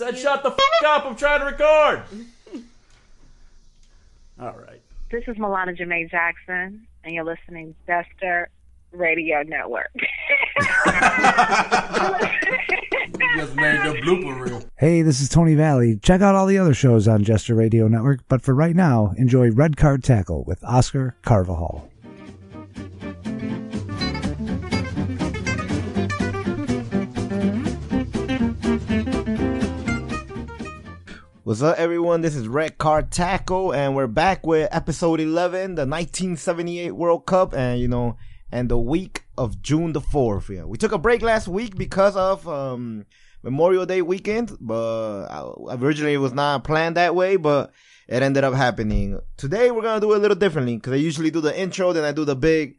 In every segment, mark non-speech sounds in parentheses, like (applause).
Said shut the f up. I'm trying to record. (laughs) All right. This is Milana Jamae Jackson, and you're listening to Jester Radio Network. (laughs) just made the blooper reel. Hey, this is Tony Valley. Check out all the other shows on Jester Radio Network, but for right now, enjoy Red Card Tackle with Oscar Carvajal. What's up, everyone? This is Red Card Tackle, and we're back with episode 11, the 1978 World Cup, and you know, and the week of June the 4th. Yeah, we took a break last week because of um, Memorial Day weekend, but originally it was not planned that way, but it ended up happening. Today we're gonna do it a little differently because I usually do the intro, then I do the big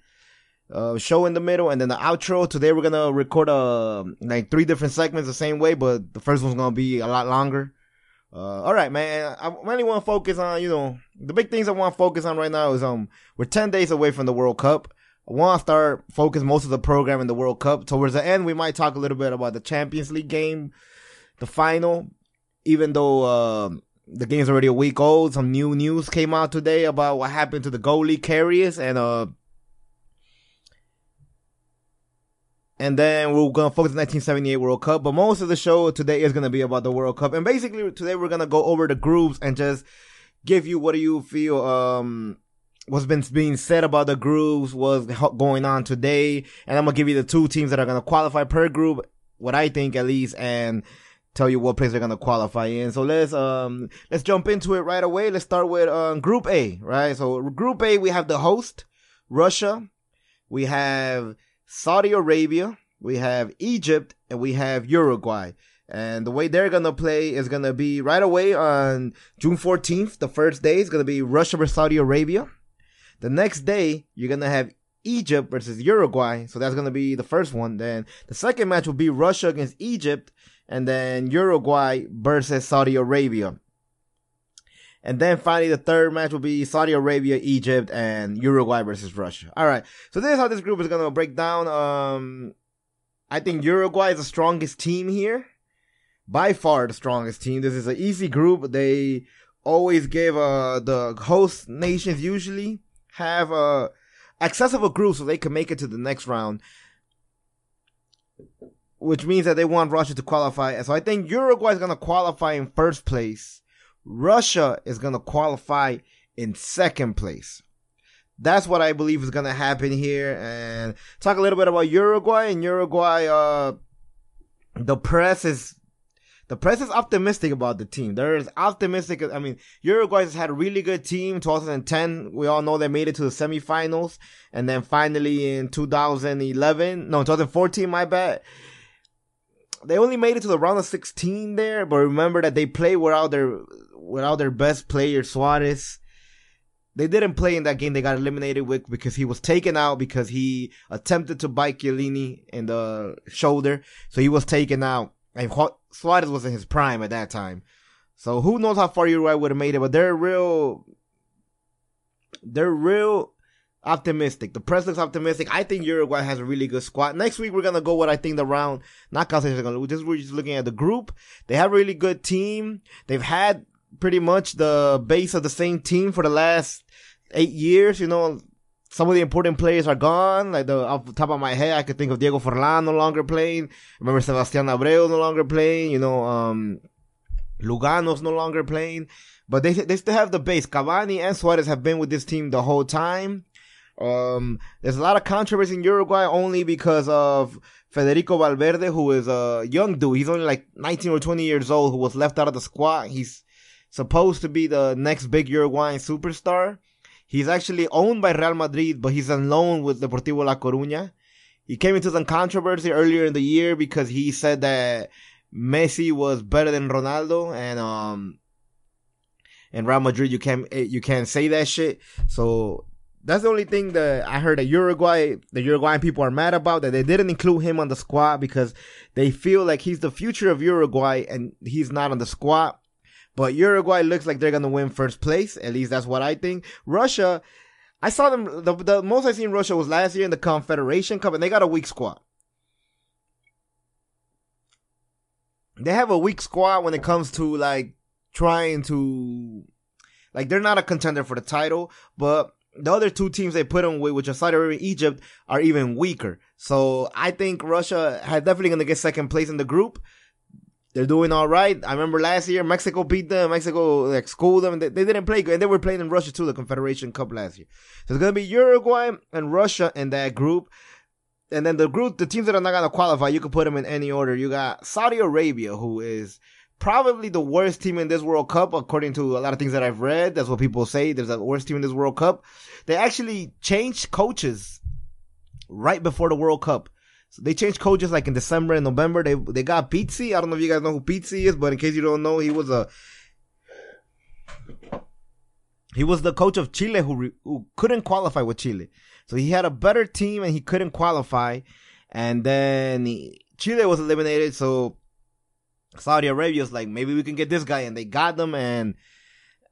uh, show in the middle, and then the outro. Today we're gonna record uh, like three different segments the same way, but the first one's gonna be a lot longer. Uh, all right, man. I really want to focus on, you know, the big things I want to focus on right now is, um, we're 10 days away from the World Cup. I want to start focus most of the program in the World Cup. Towards the end, we might talk a little bit about the Champions League game, the final, even though, uh, the game's already a week old. Some new news came out today about what happened to the goalie Karius and, uh, and then we're gonna focus on 1978 World Cup. But most of the show today is gonna be about the World Cup, and basically today we're gonna go over the groups and just give you what do you feel um what's been being said about the groups, what's going on today, and I'm gonna give you the two teams that are gonna qualify per group, what I think at least, and tell you what place they're gonna qualify in. So let's um let's jump into it right away. Let's start with um Group A, right? So Group A we have the host, Russia. We have Saudi Arabia, we have Egypt, and we have Uruguay. And the way they're gonna play is gonna be right away on June 14th. The first day is gonna be Russia versus Saudi Arabia. The next day, you're gonna have Egypt versus Uruguay. So that's gonna be the first one. Then the second match will be Russia against Egypt, and then Uruguay versus Saudi Arabia. And then finally, the third match will be Saudi Arabia, Egypt, and Uruguay versus Russia. All right. So this is how this group is going to break down. Um, I think Uruguay is the strongest team here. By far the strongest team. This is an easy group. They always give, uh, the host nations usually have, uh, accessible group so they can make it to the next round. Which means that they want Russia to qualify. So I think Uruguay is going to qualify in first place Russia is going to qualify in second place. That's what I believe is going to happen here. And talk a little bit about Uruguay. And Uruguay, uh, the press is the press is optimistic about the team. They're optimistic. I mean, Uruguay has had a really good team. 2010, we all know they made it to the semifinals. And then finally in 2011, no, 2014, my bad. They only made it to the round of 16 there, but remember that they played without their without their best player Suarez. They didn't play in that game. They got eliminated with because he was taken out because he attempted to bite Chiellini in the shoulder. So he was taken out. And Suarez was in his prime at that time. So who knows how far Uruguay would have made it, but they're real, they're real optimistic. The press looks optimistic. I think Uruguay has a really good squad. Next week we're gonna go what I think the round knockout stage is gonna. This we're just looking at the group. They have a really good team. They've had pretty much the base of the same team for the last eight years. You know, some of the important players are gone. Like the off the top of my head, I could think of Diego Forlan no longer playing. Remember Sebastian Abreu no longer playing. You know, um, Lugano's no longer playing. But they they still have the base. Cavani and Suarez have been with this team the whole time. Um, there's a lot of controversy in Uruguay only because of Federico Valverde, who is a young dude. He's only like 19 or 20 years old, who was left out of the squad. He's supposed to be the next big Uruguayan superstar. He's actually owned by Real Madrid, but he's on loan with Deportivo La Coruña. He came into some controversy earlier in the year because he said that Messi was better than Ronaldo, and um, in Real Madrid you can't you can't say that shit. So that's the only thing that I heard that Uruguay, the Uruguayan people are mad about that they didn't include him on the squad because they feel like he's the future of Uruguay and he's not on the squad. But Uruguay looks like they're gonna win first place. At least that's what I think. Russia, I saw them. The, the most I seen Russia was last year in the Confederation Cup, and they got a weak squad. they have a weak squad when it comes to like trying to like they're not a contender for the title, but the other two teams they put them with, which are Saudi Arabia and Egypt, are even weaker. So I think Russia has definitely going to get second place in the group. They're doing all right. I remember last year Mexico beat them. Mexico like schooled them. They, they didn't play good, and they were playing in Russia too, the Confederation Cup last year. So it's to be Uruguay and Russia in that group. And then the group, the teams that are not to qualify, you can put them in any order. You got Saudi Arabia, who is probably the worst team in this World Cup, according to a lot of things that I've read. That's what people say. There's the worst team in this World Cup. They actually changed coaches right before the World Cup. So they changed coaches like in December and November. They they got Pizzi. I don't know if you guys know who Pizzi is, but in case you don't know, he was a he was the coach of Chile who re, who couldn't qualify with Chile. So he had a better team and he couldn't qualify. And then he, Chile was eliminated. So Saudi Arabia was like, maybe we can get this guy, and they got them. And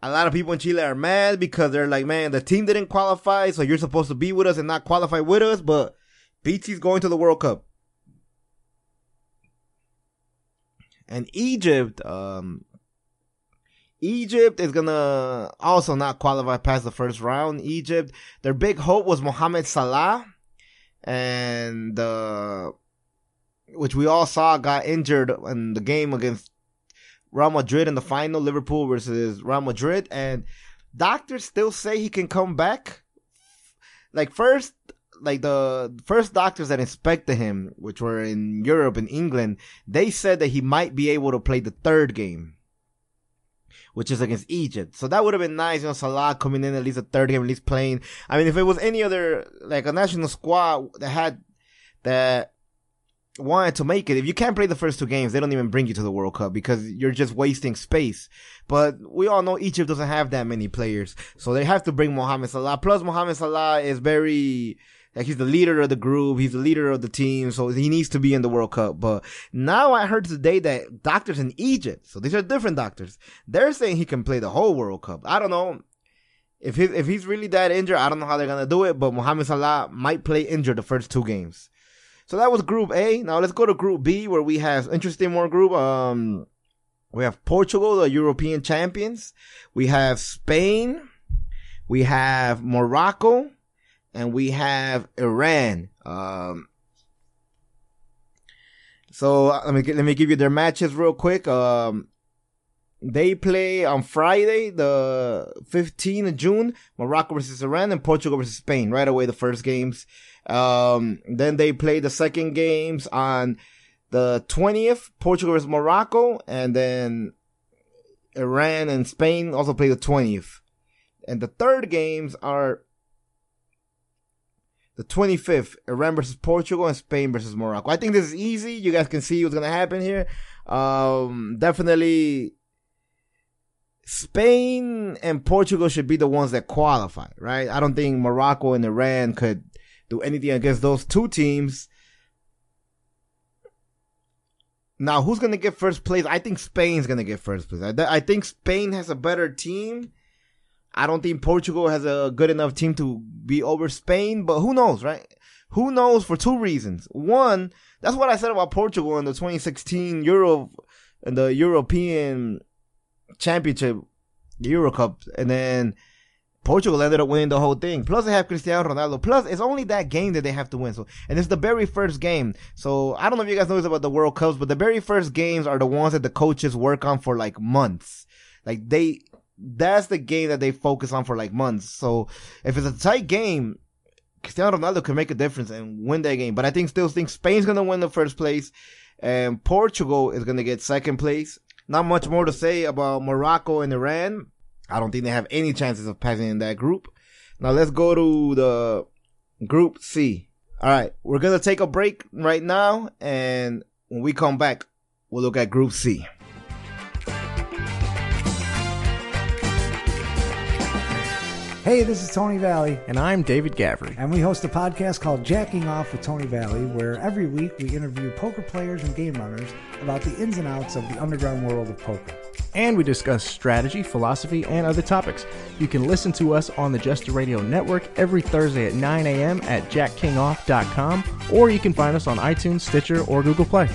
a lot of people in Chile are mad because they're like, man, the team didn't qualify, so you're supposed to be with us and not qualify with us. But Pizzi's going to the World Cup. And Egypt, um, Egypt is gonna also not qualify past the first round. Egypt, their big hope was Mohamed Salah, and uh, which we all saw got injured in the game against Real Madrid in the final, Liverpool versus Real Madrid, and doctors still say he can come back. Like first, like the first doctors that inspected him, which were in Europe and England, they said that he might be able to play the third game which is against Egypt. So that would have been nice, you know, Salah coming in at least a third game, at least playing. I mean, if it was any other, like a national squad that had, that wanted to make it, if you can't play the first two games, they don't even bring you to the World Cup because you're just wasting space. But we all know Egypt doesn't have that many players. So they have to bring Mohamed Salah. Plus Mohamed Salah is very, like he's the leader of the group. He's the leader of the team. So he needs to be in the World Cup. But now I heard today that doctors in Egypt, so these are different doctors, they're saying he can play the whole World Cup. I don't know. If he, if he's really that injured, I don't know how they're gonna do it, but Mohamed Salah might play injured the first two games. So that was Group A. Now let's go to Group B, where we have interesting more group. Um, we have Portugal, the European champions. We have Spain. We have Morocco, and we have Iran. Um, so uh, let me let me give you their matches real quick. Um, they play on Friday, the 15th of June, Morocco versus Iran and Portugal versus Spain. Right away, the first games. Um, then they play the second games on the 20th, Portugal versus Morocco, and then Iran and Spain also play the 20th. And the third games are the 25th, Iran versus Portugal and Spain versus Morocco. I think this is easy. You guys can see what's going to happen here. Um, definitely Spain and Portugal should be the ones that qualify, right? I don't think Morocco and Iran could do anything against those two teams. Now, who's going to get first place? I think Spain's going to get first place. I, I think Spain has a better team. I don't think Portugal has a good enough team to be over Spain, but who knows, right? Who knows for two reasons. One, that's what I said about Portugal in the 2016 Euro, in the European Championship, Euro Cup, and then Portugal ended up winning the whole thing. Plus, they have Cristiano Ronaldo. Plus, it's only that game that they have to win. So, and it's the very first game. So, I don't know if you guys know this about the World Cups, but the very first games are the ones that the coaches work on for like months. Like they, that's the game that they focus on for like months. So, if it's a tight game, Cristiano Ronaldo can make a difference and win that game. But I think still think Spain's gonna win the first place, and Portugal is gonna get second place. Not much more to say about Morocco and Iran. I don't think they have any chances of passing in that group. Now let's go to the group C. All right, we're gonna take a break right now, and when we come back, we'll look at Group C. Hey, this is Tony Valley, And I'm David Gavry. and we host a podcast called Jacking Off with Tony Valley, where every week we interview poker players and game runners about the ins and outs of the underground world of poker. And we discuss strategy, philosophy, and other topics. You can listen to us on the Jester Radio Network every Thursday at 9 a.m. at jackkingoff.com, or you can find us on iTunes, Stitcher, or Google Play.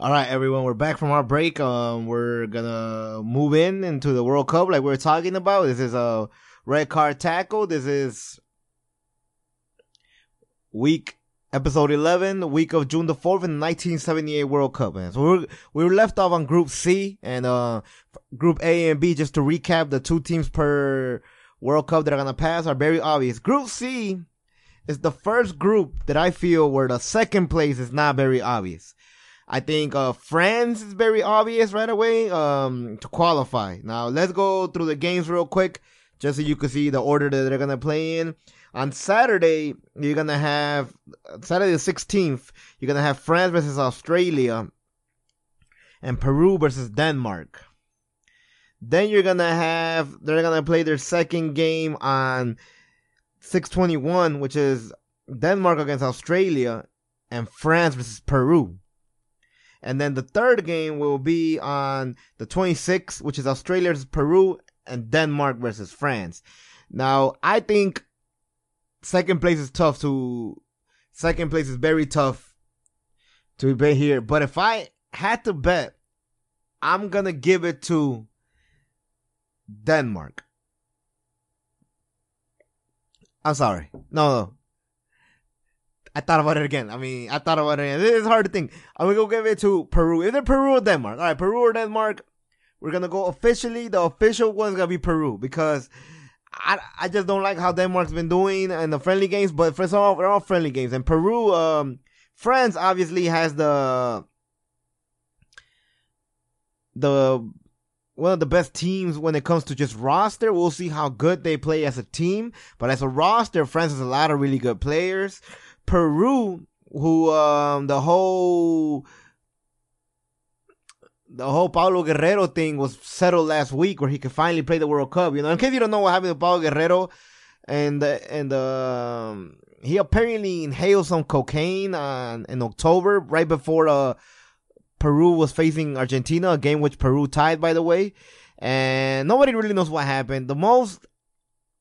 All right, everyone, we're back from our break. Um, we're gonna move in into the World Cup like we are talking about. This is a red card tackle. This is week episode 11, the week of June the 4th in the 1978 World Cup. So we were, we left off on Group C and uh, Group A and B. Just to recap, the two teams per World Cup that are gonna pass are very obvious. Group C is the first group that I feel where the second place is not very obvious. I think uh, France is very obvious right away um, to qualify. Now let's go through the games real quick, just so you can see the order that they're gonna play in. On Saturday, you're gonna have Saturday the 16th. You're gonna have France versus Australia, and Peru versus Denmark. Then you're gonna have they're gonna play their second game on 621, which is Denmark against Australia, and France versus Peru. And then the third game will be on the 26th, which is Australia Peru and Denmark versus France. Now, I think second place is tough to, second place is very tough to bet here. But if I had to bet, I'm going to give it to Denmark. I'm sorry. No, no. I thought about it again. I mean, I thought about it again. It's hard to think. I'm gonna go give it to Peru. Either Peru or Denmark. All right, Peru or Denmark. We're gonna go officially. The official one's gonna be Peru because I I just don't like how Denmark's been doing in the friendly games. But for some, they're all friendly games. And Peru, um, France obviously has the the one of the best teams when it comes to just roster. We'll see how good they play as a team. But as a roster, France has a lot of really good players. Peru, who um the whole the whole Paolo Guerrero thing was settled last week, where he could finally play the World Cup. You know, in case you don't know what happened to Paolo Guerrero, and and um, he apparently inhaled some cocaine on, in October, right before uh, Peru was facing Argentina, a game which Peru tied, by the way. And nobody really knows what happened. The most,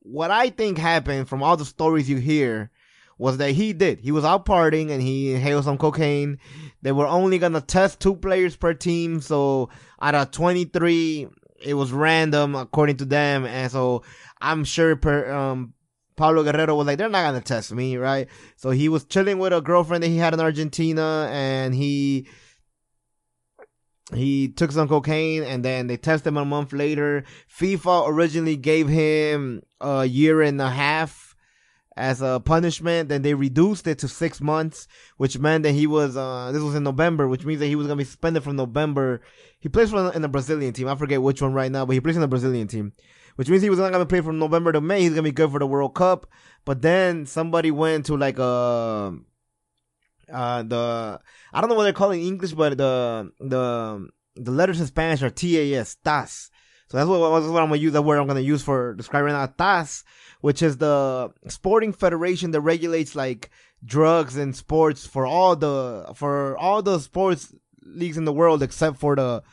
what I think happened from all the stories you hear was that he did. He was out partying and he inhaled some cocaine. They were only gonna test two players per team, so out of 23, it was random according to them. And so I'm sure per, um, Paolo Guerrero was like, they're not gonna test me, right? So he was chilling with a girlfriend that he had in Argentina and he, he took some cocaine and then they tested him a month later. FIFA originally gave him a year and a half as a punishment. Then they reduced it to six months, which meant that he was, uh, this was in November, which means that he was going to be suspended from November. He plays for in the Brazilian team. I forget which one right now, but he plays in the Brazilian team, which means he was not going to play from November to May. He's going to be good for the World Cup. But then somebody went to like a, uh, the, I don't know what they're calling English, but the, the, the letters in Spanish are TAS, TAS. So that's what, that's what I'm gonna use, the word I'm gonna use for describing that. TAS which is the sporting federation that regulates like drugs and sports for all the for all the sports leagues in the world except for the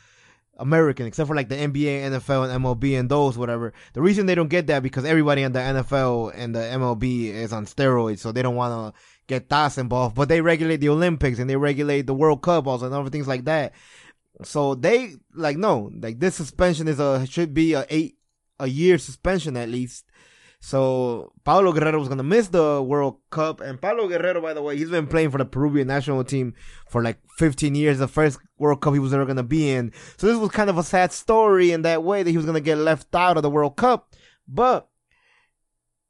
American, except for like the NBA, NFL, and MLB, and those whatever. The reason they don't get that because everybody in the NFL and the MLB is on steroids, so they don't want to get TAS involved. But they regulate the Olympics and they regulate the World Cup also and other things like that. So they like no, like this suspension is a should be a eight a year suspension at least so Paolo Guerrero was gonna miss the World Cup, and Paolo Guerrero, by the way, he's been playing for the Peruvian national team for like 15 years. The first World Cup he was ever gonna be in. So this was kind of a sad story in that way that he was gonna get left out of the World Cup, but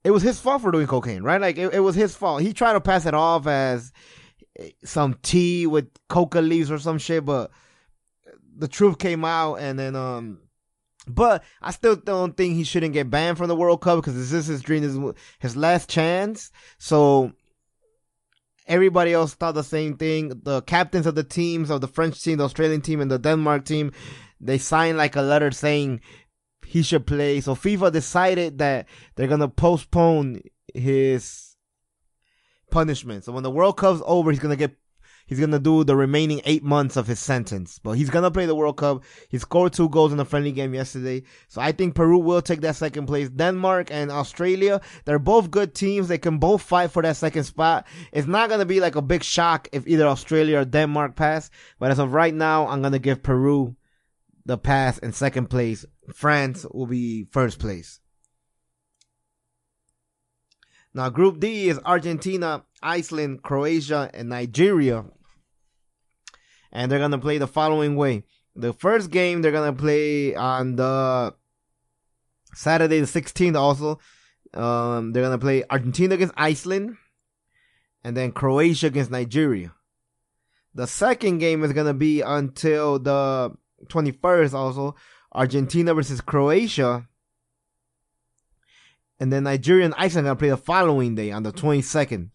it was his fault for doing cocaine, right? Like it, it was his fault. He tried to pass it off as some tea with coca leaves or some shit, but the truth came out, and then um but I still don't think he shouldn't get banned from the World Cup because this is his dream, his, his last chance. So everybody else thought the same thing. The captains of the teams, of the French team, the Australian team, and the Denmark team, they signed like a letter saying he should play. So FIFA decided that they're gonna postpone his punishment. So when the World Cup's over, he's gonna get he's gonna do the remaining eight months of his sentence. But he's gonna play the World Cup. He scored two goals in a friendly game yesterday. So I think Peru will take that second place. Denmark and Australia, they're both good teams. They can both fight for that second spot. It's not gonna be like a big shock if either Australia or Denmark pass. But as of right now, I'm gonna give Peru the pass in second place. France will be first place. Now, Group D is Argentina, Iceland, Croatia, and Nigeria. And they're to play the following way. The first game they're to play on the Saturday the 16th also. Um, they're to play Argentina against Iceland and then Croatia against Nigeria. The second game is to be until the 21st also. Argentina versus Croatia and then Nigeria and Iceland are gonna play the following day on the 22nd.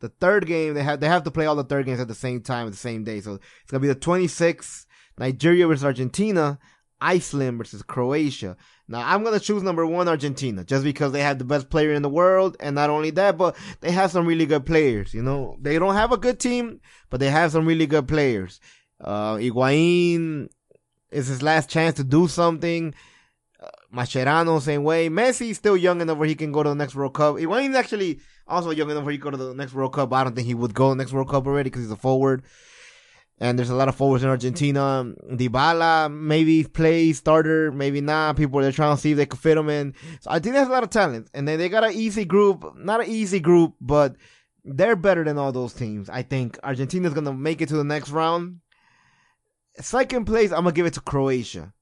The third game they have they have to play all the third games at the same time at the same day, so it's gonna be the 26th. Nigeria versus Argentina, Iceland versus Croatia. Now I'm gonna choose number one Argentina just because they have the best player in the world, and not only that, but they have some really good players. You know, they don't have a good team, but they have some really good players. Uh, Higuain is his last chance to do something. Mascherano, same way. Messi is still young enough where he can go to the next World Cup. Higuain's actually also young enough where he can go to the next World Cup. I don't think he would go to the next World Cup already because he's a forward. And there's a lot of forwards in Argentina. Dybala maybe play starter, maybe not. People they're trying to see if they could fit him in. So I think there's a lot of talent. And then they got an easy group, not an easy group, but they're better than all those teams. I think Argentina's gonna make it to the next round. Second place, I'm gonna give it to Croatia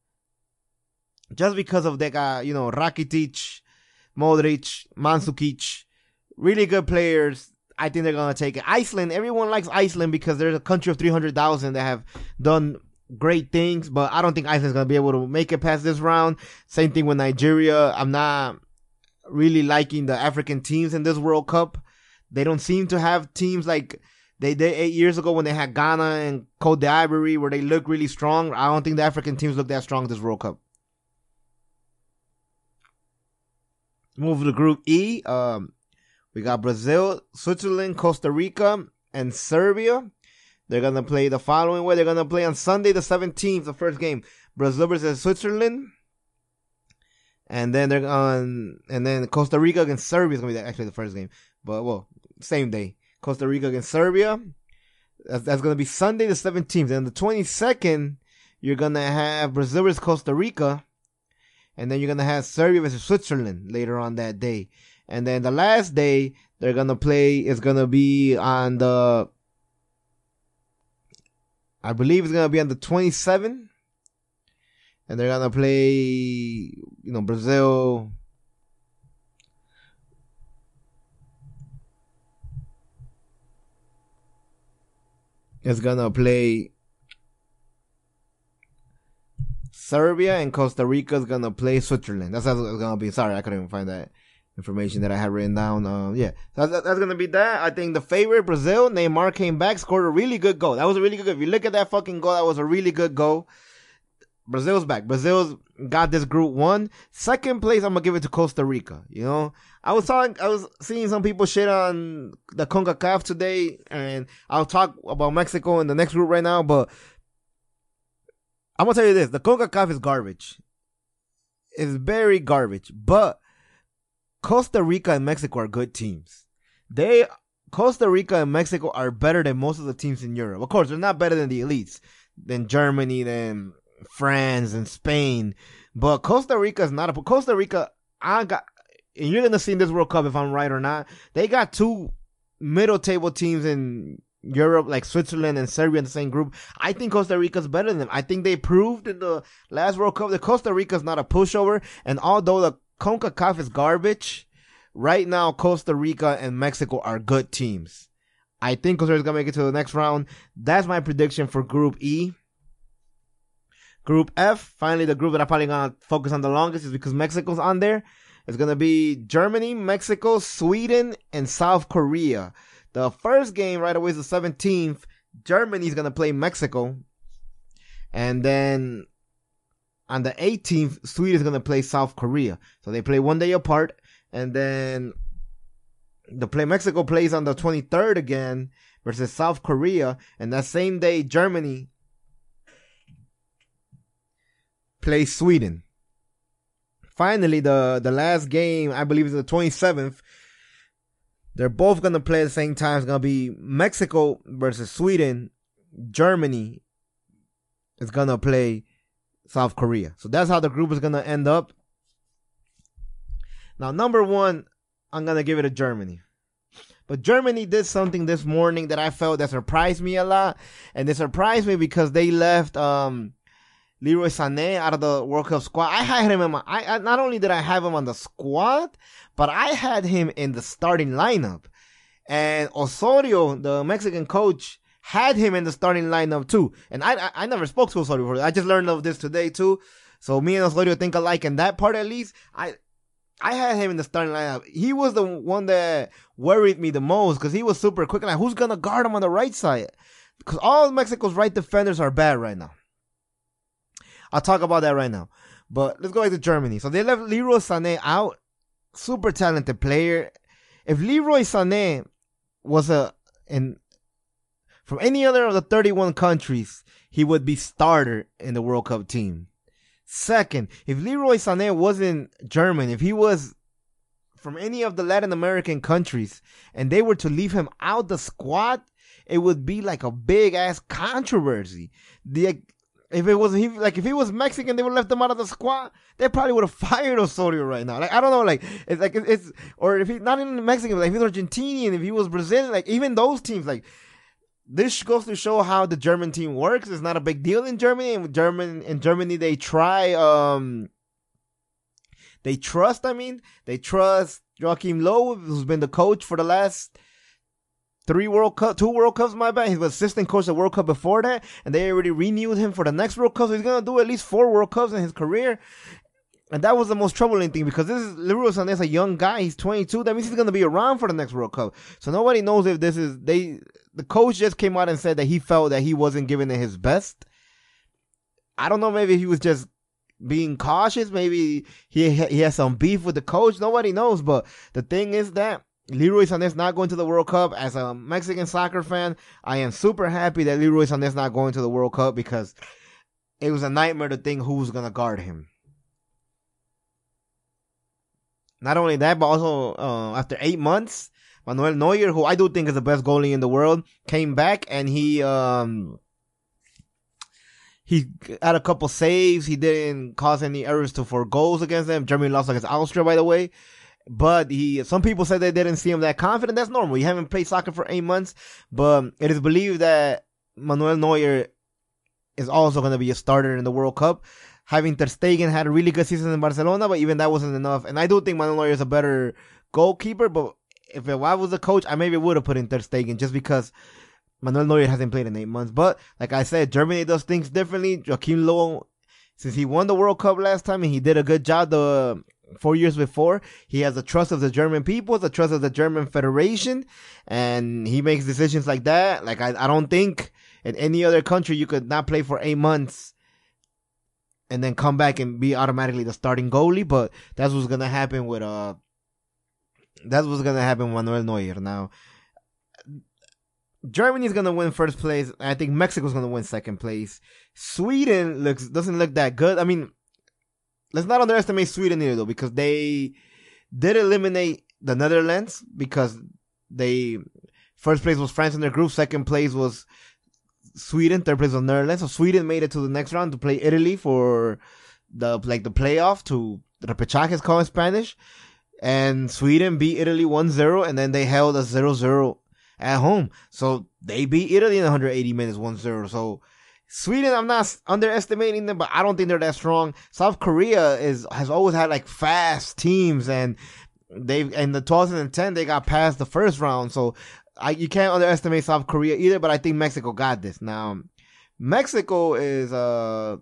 just because of they got you know Rakitic, Modric, Mandzukic, really good players. I think they're gonna take it. Iceland, everyone likes Iceland because there's a country of three hundred thousand that have done great things, but I don't think Iceland's gonna be able to make it past this round. Same thing with Nigeria. I'm not really liking the African teams in this World Cup. They don't seem to have teams like they did eight years ago when they had Ghana and Cote d'Ivoire where they look really strong. I don't think the African teams look that strong this World Cup. Move to Group E. Um, we got Brazil, Switzerland, Costa Rica, and Serbia. They're gonna play the following way. They're gonna play on Sunday the 17th, the first game. Brazil versus Switzerland. And then they're on, and then Costa Rica against Serbia is gonna be actually the first game. But well, same day. Costa Rica against Serbia. That's, that's gonna be Sunday the 17th. And the 22nd, you're gonna have Brazil versus Costa Rica and then you're gonna have Serbia versus Switzerland later on that day. And then the last day they're gonna play is gonna be on the I believe it's gonna be on the 27th. And they're gonna play, you know, Brazil. Is gonna play Serbia and Costa Rica is gonna play Switzerland. That's how it's gonna be. Sorry, I couldn't even find that information that I had written down. Uh, yeah, that's, that's gonna be that. I think the favorite Brazil, Neymar came back, scored a really good goal. That was a really good. If you look at that fucking goal, that was a really good goal. Brazil's back. Brazil's got this group one. Second place, I'm gonna give it to Costa Rica. You know, I was talking, I was seeing some people shit on the CONCACAF today, and I'll talk about Mexico in the next group right now, but I'm gonna tell you this: the CONCACAF is garbage. It's very garbage. But Costa Rica and Mexico are good teams. They Costa Rica and Mexico are better than most of the teams in Europe. Of course, they're not better than the elites, than Germany, than France and Spain. But Costa Rica is not a Costa Rica. I got. And you're gonna see in this World Cup if I'm right or not. They got two middle table teams in Europe, like Switzerland and Serbia in the same group. I think Costa Rica's better than them. I think they proved in the last World Cup that Costa Rica's not a pushover. And although the CONCACAF is garbage, right now Costa Rica and Mexico are good teams. I think Costa Rica's gonna make it to the next round. That's my prediction for Group E. Group F, finally the group that I'm probably gonna focus on the longest is because Mexico's on there. It's gonna be Germany, Mexico, Sweden, and South Korea. The first game right away is the 17th. Germany's going to play Mexico. And then on the 18th, Sweden is going to play South Korea. So they play one day apart. And then the play Mexico plays on the 23rd again. versus South Korea, and that same day Germany plays Sweden. Finally, the the last game I believe is the 27th. They're both gonna play at the same time. It's gonna be Mexico versus Sweden. Germany is gonna play South Korea. So that's how the group is gonna end up. Now, number one, I'm gonna give it to Germany. But Germany did something this morning that I felt that surprised me a lot, and it surprised me because they left um, Leroy Sané out of the World Cup squad. I had him in my. I, I not only did I have him on the squad, but I had him in the starting lineup. And Osorio, the Mexican coach, had him in the starting lineup too. And I I, I never spoke to Osorio before. I just learned of this today too. So me and Osorio think alike in that part at least. I I had him in the starting lineup. He was the one that worried me the most because he was super quick. Like, who's gonna guard him on the right side? Because all Mexico's right defenders are bad right now. I'll talk about that right now. But let's go back to Germany. So they left Leroy Sané out. Super talented player. If Leroy Sané was a in from any other of the 31 countries, he would be starter in the World Cup team. Second, if Leroy Sané wasn't German, if he was from any of the Latin American countries and they were to leave him out the squad, it would be like a big ass controversy. The if it was he like if he was Mexican, they would have left him out of the squad. They probably would have (laughs) fired Osorio right now. Like I don't know, like it's like it's or if he's not even Mexican, like if he's Argentinian, if he was Brazilian, like even those teams, like this goes to show how the German team works. It's not a big deal in Germany. In German in Germany, they try um they trust. I mean, they trust Joachim Low, who's been the coach for the last three World Cup, two World Cups. My bad. He was assistant coach at World Cup before that, and they already renewed him for the next World Cup. So he's gonna do at least four World Cups in his career. And that was the most troubling thing because this is Leroy Sané is a young guy. He's 22. That means he's to be around for the next World Cup. So nobody knows if this is they. The coach just came out and said that he felt that he wasn't giving it his best. I don't know. Maybe he was just being cautious. Maybe he he has some beef with the coach. Nobody knows. But the thing is that Leroy Sané is not going to the World Cup. As a Mexican soccer fan, I am super happy that Leroy Sané is not going to the World Cup because it was a nightmare to think who was going to guard him. Not only that, but also uh, after eight months, Manuel Neuer, who I do think is the best goalie in the world, came back and he um he had a couple saves. He didn't cause any errors to for goals against them. Germany lost against Austria, by the way. But he, some people said they didn't see him that confident. That's normal. You haven't played soccer for eight months, but it is believed that Manuel Neuer is also going to be a starter in the World Cup having Ter Stegen had a really good season in Barcelona, but even that wasn't enough. And I do think Manuel Neuer is a better goalkeeper, but if I was a coach, I maybe would have put in Ter Stegen just because Manuel Neuer hasn't played in eight months. But like I said, Germany does things differently. Joachim Low, since he won the World Cup last time and he did a good job the four years before, he has the trust of the German people, the trust of the German Federation, and he makes decisions like that. Like I, I don't think in any other country you could not play for eight months and then come back and be automatically the starting goalie. But that's what's gonna happen with uh, that's what's gonna happen with Manuel Neuer. Now, Germany's gonna win first place. I think Mexico's gonna win second place. Sweden looks doesn't look that good. I mean, let's not underestimate Sweden here though, because they did eliminate the Netherlands because they first place was France in their group, second place was Sweden, third place was Netherlands. So Sweden made it to the next round to play Italy for the like the playoff to repechaje is called in Spanish. And Sweden beat Italy 1-0 and then they held a 0-0 at home. So they beat Italy in 180 minutes 1-0. So Sweden, I'm not underestimating them, but I don't think they're that strong. South Korea is has always had like fast teams, and they've in the 2010 they got past the first round. So I, you can't underestimate South Korea either, but I think Mexico got this. Now, Mexico is, uh,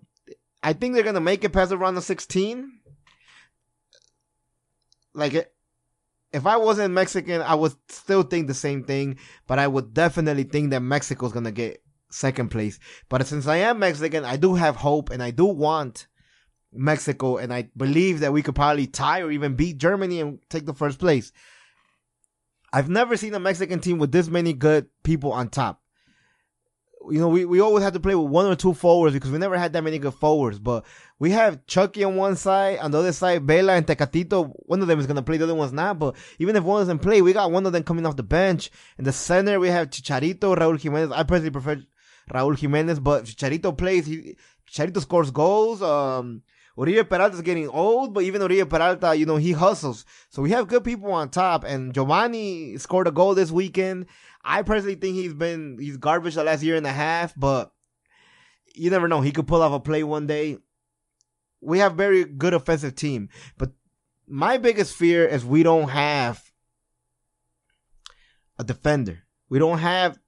I think they're gonna make it past the round of 16. Like, if I wasn't Mexican, I would still think the same thing, but I would definitely think that Mexico's gonna get second place. But since I am Mexican, I do have hope and I do want Mexico, and I believe that we could probably tie or even beat Germany and take the first place. I've never seen a Mexican team with this many good people on top. You know, we, we always have to play with one or two forwards because we never had that many good forwards. But we have Chucky on one side, on the other side, Vela and Tecatito. One of them is going to play, the other one's not. But even if one doesn't play, we got one of them coming off the bench. In the center, we have Chicharito, Raul Jimenez. I personally prefer Raul Jimenez, but Chicharito plays, he, Chicharito scores goals. Um, Uribe Peralta is getting old, but even Uribe Peralta, you know, he hustles. So we have good people on top, and Giovani scored a goal this weekend. I personally think he's been he's garbage the last year and a half, but you never know. He could pull off a play one day. We have very good offensive team, but my biggest fear is we don't have a defender. We don't have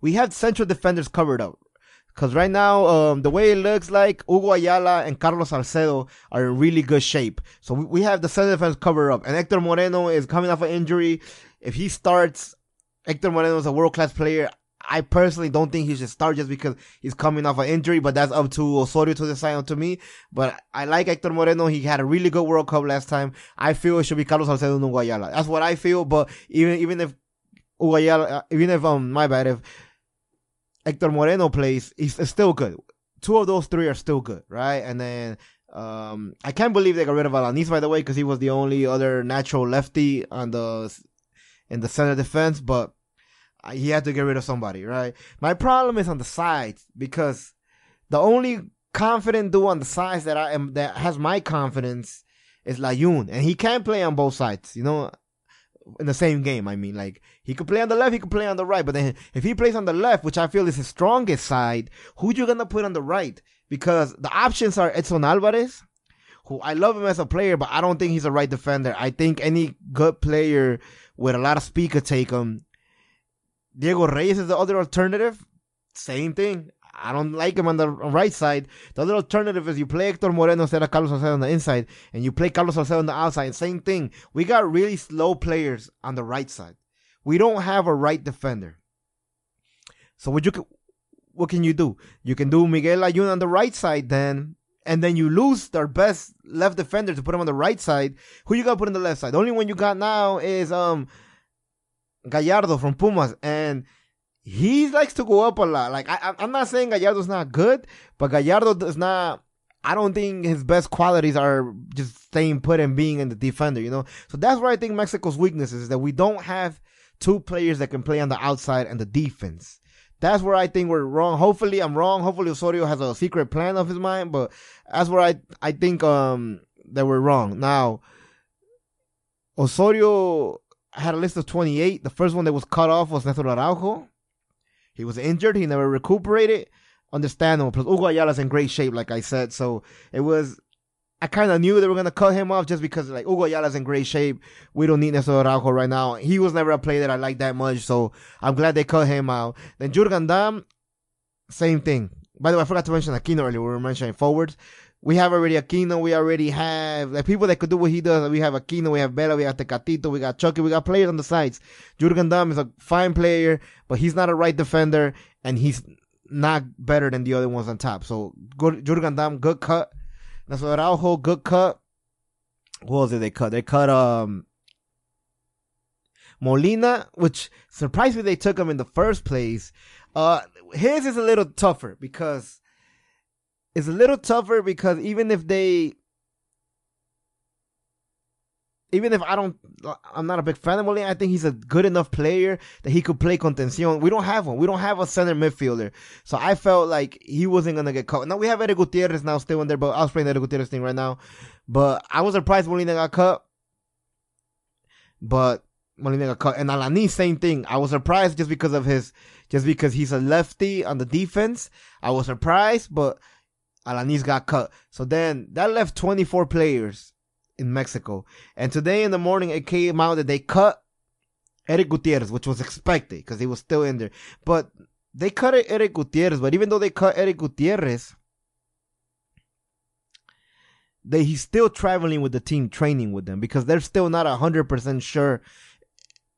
we have central defenders covered up. Cause right now, um, the way it looks like Hugo Ayala and Carlos Salcedo are in really good shape. So we, we have the center defense cover up, and Hector Moreno is coming off an injury. If he starts, Hector Moreno is a world class player. I personally don't think he should start just because he's coming off an injury, but that's up to Osorio to decide to me. But I like Hector Moreno. He had a really good World Cup last time. I feel it should be Carlos Salcedo and Hugo Ayala. That's what I feel. But even even if Hugo Ayala, even if um my bad, if Hector Moreno plays, it's still good. Two of those three are still good, right? And then um, I can't believe they got rid of Alanis, by the way, because he was the only other natural lefty on the in the center defense. But he had to get rid of somebody, right? My problem is on the sides because the only confident dude on the sides that I am that has my confidence is Layun, and he can play on both sides. You know, in the same game. I mean, like he could play on the left, he could play on the right. But then if he plays on the left, which I feel is his strongest side, who you gonna put on the right? Because the options are Edson Alvarez, who I love him as a player, but I don't think he's a right defender. I think any good player with a lot of speed could take him. Diego Reyes is the other alternative. Same thing. I don't like him on the right side. The other alternative is you play Hector Moreno instead of Carlos Salcedo on the inside, and you play Carlos Salcedo on the outside. Same thing. We got really slow players on the right side. We don't have a right defender. So what you can, what can you do? You can do Miguel Layun on the right side then, and then you lose their best left defender to put him on the right side. Who you got to put on the left side? The only one you got now is um Gallardo from Pumas, and he likes to go up a lot. Like I, I'm not saying Gallardo's not good, but Gallardo does not. I don't think his best qualities are just staying put and being in the defender. You know, so that's where I think Mexico's weakness is that we don't have two players that can play on the outside and the defense. That's where I think we're wrong. Hopefully, I'm wrong. Hopefully, Osorio has a secret plan of his mind, but that's where I I think um that we're wrong. Now, Osorio had a list of 28. The first one that was cut off was Nestor Araujo. He was injured. He never recuperated. Understandable. Plus, Hugo Ayala's in great shape, like I said. So it was. I kind of knew they were gonna cut him off just because like Hugo Ayala's in great shape. We don't need Nestor Araujo right now. He was never a player that I like that much, so I'm glad they cut him out. Then Jurgen Damm, same thing. By the way, I forgot to mention Aquino earlier. We were mentioning forwards. We have already Aquino. We already have the people that could do what he does. We have Aquino. We have Vela, We have Tecatito. We got Chucky. We got players on the sides. Jurgen Damm is a fine player, but he's not a right defender, and he's not better than the other ones on top. So good, Jurgen Damm, good cut. What Araujo, good cut. Who else did they cut? They cut um Molina, which surprised me they took him in the first place. Uh, his is a little tougher because it's a little tougher because even if they even if I don't, I'm not a big fan of Molina. I think he's a good enough player that he could play contención. We don't have one. We don't have a center midfielder. So I felt like he wasn't gonna get cut. Now we have Eric Gutierrez now still in there, but I was playing the Eric Gutierrez thing right now. But I was surprised Molina got cut. But Molina got cut, and Alanis same thing. I was surprised just because of his, just because he's a lefty on the defense. I was surprised, but Alanis got cut. So then that left 24 players in Mexico. And today in the morning, it came out that they cut Eric Gutierrez, which was expected because he was still in there. But they cut Eric Gutierrez. But even though they cut Eric Gutierrez, they he's still traveling with the team, training with them because they're still not hundred percent sure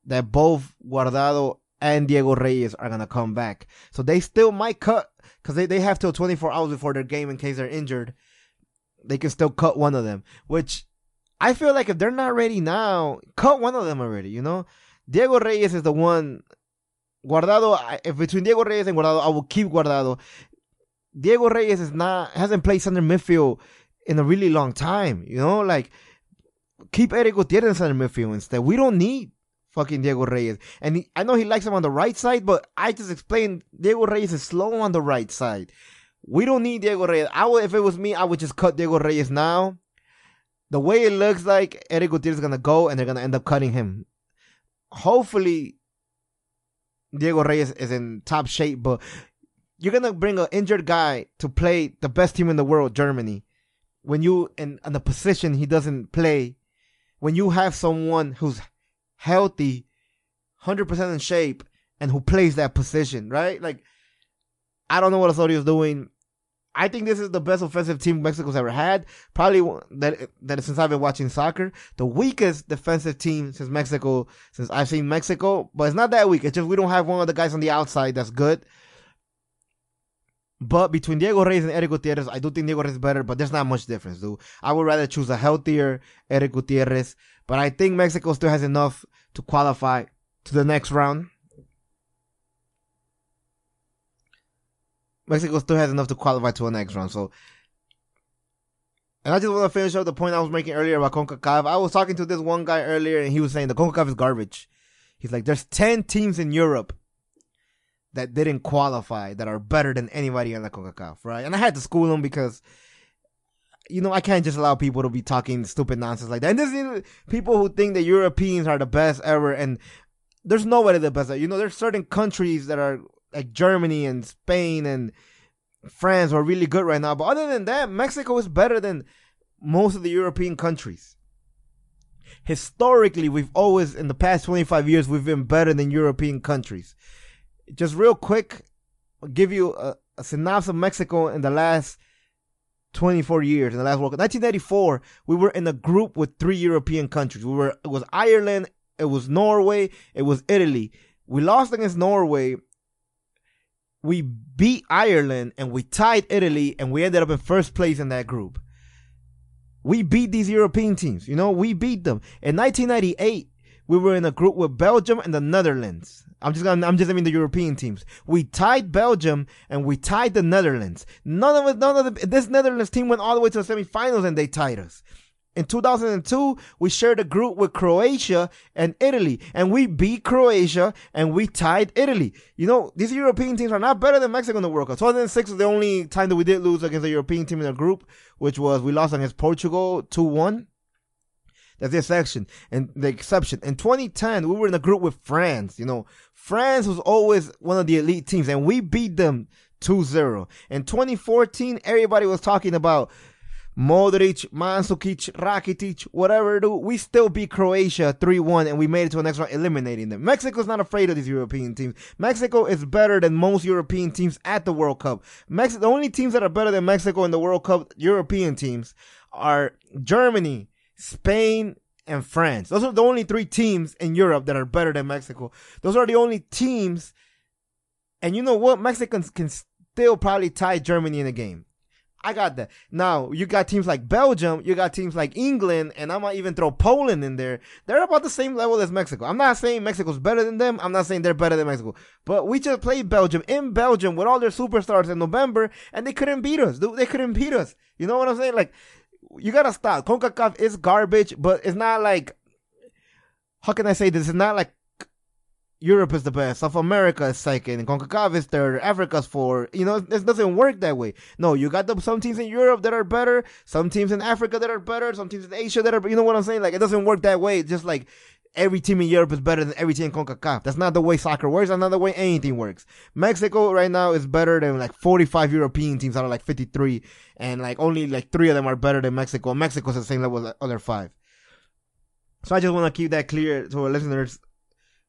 that both Guardado and Diego Reyes are gonna come back. So they still might cut because they, they have till 24 hours before their game in case they're injured. They can still cut one of them, which I feel like if they're not ready now, cut one of them already. You know, Diego Reyes is the one. Guardado, if between Diego Reyes and Guardado, I will keep Guardado. Diego Reyes is not hasn't played center midfield in a really long time. You know, like keep Eric Gutierrez in center midfield instead. We don't need fucking Diego Reyes. And he, I know he likes him on the right side, but I just explained Diego Reyes is slow on the right side. We don't need Diego Reyes. I would, if it was me, I would just cut Diego Reyes now. The way it looks like Eric Gutierrez is gonna go, and they're gonna end up cutting him. Hopefully, Diego Reyes is in top shape, but you're gonna bring an injured guy to play the best team in the world, Germany, when you in, in a position he doesn't play, when you have someone who's healthy, hundred percent in shape, and who plays that position, right? Like, I don't know what Osorio is doing. I think this is the best offensive team Mexico's ever had. Probably that that since I've been watching soccer, the weakest defensive team since Mexico, since I've seen Mexico. But it's not that weak. It's just we don't have one of the guys on the outside that's good. But between Diego Reyes and Erick Gutierrez, I do think Diego Reyes is better, but there's not much difference, dude. I would rather choose a healthier Erick Gutierrez, but I think Mexico still has enough to qualify to the next round. Mexico still has enough to qualify to the next round, so. And I just want to finish up the point I was making earlier about CONCACAF. I was talking to this one guy earlier, and he was saying the CONCACAF is garbage. He's like, there's 10 teams in Europe that didn't qualify that are better than anybody in the CONCACAF, right? And I had to school them because, you know, I can't just allow people to be talking stupid nonsense like that. And there's people who think that Europeans are the best ever, and there's nobody the best. You know, there's certain countries that are like Germany and Spain and France are really good right now. But other than that, Mexico is better than most of the European countries. Historically, we've always, in the past 25 years, we've been better than European countries. Just real quick, I'll give you a, a synopsis of Mexico in the last 24 years, in the last World Cup. 1994, we were in a group with three European countries. We were, it was Ireland, it was Norway, it was Italy. We lost against Norway we beat Ireland and we tied Italy and we ended up in first place in that group. We beat these European teams, you know, we beat them. In 1998, we were in a group with Belgium and the Netherlands. I'm just gonna, I'm just naming the European teams. We tied Belgium and we tied the Netherlands. None of none of the, this Netherlands team went all the way to the semifinals and they tied us. In 2002, we shared a group with Croatia and Italy, and we beat Croatia and we tied Italy. You know, these European teams are not better than Mexico in the World Cup. 2006 was the only time that we did lose against a European team in a group, which was we lost against Portugal 2-1. That's the exception and the exception. In 2010, we were in a group with France. You know, France was always one of the elite teams, and we beat them 2-0. In 2014, everybody was talking about Modric, Mandzukic, Rakitic, whatever, dude, we still beat Croatia 3-1 and we made it to the next round, eliminating them. Mexico's not afraid of these European teams. Mexico is better than most European teams at the World Cup. Mexico, the only teams that are better than Mexico in the World Cup, European teams, are Germany, Spain, and France. Those are the only three teams in Europe that are better than Mexico. Those are the only teams, and you know what? Mexicans can still probably tie Germany in a game. I got that. Now, you got teams like Belgium, you got teams like England, and I might even throw Poland in there. They're about the same level as Mexico. I'm not saying Mexico's better than them. I'm not saying they're better than Mexico. But we just played Belgium in Belgium with all their superstars in November, and they couldn't beat us. They couldn't beat us. You know what I'm saying? Like, you gotta stop. CONCACAF is garbage, but it's not like, how can I say this? It's not like Europe is the best, South America is second, CONCACAF is third, Africa's fourth. You know, it doesn't work that way. No, you got the, some teams in Europe that are better, some teams in Africa that are better, some teams in Asia that are, you know what I'm saying? Like, it doesn't work that way. It's just like, every team in Europe is better than every team in CONCACAF. That's not the way soccer works. That's not the way anything works. Mexico right now is better than like 45 European teams out of like 53. And like only like three of them are better than Mexico. Mexico's the same level as the other five. So I just want to keep that clear to our listeners.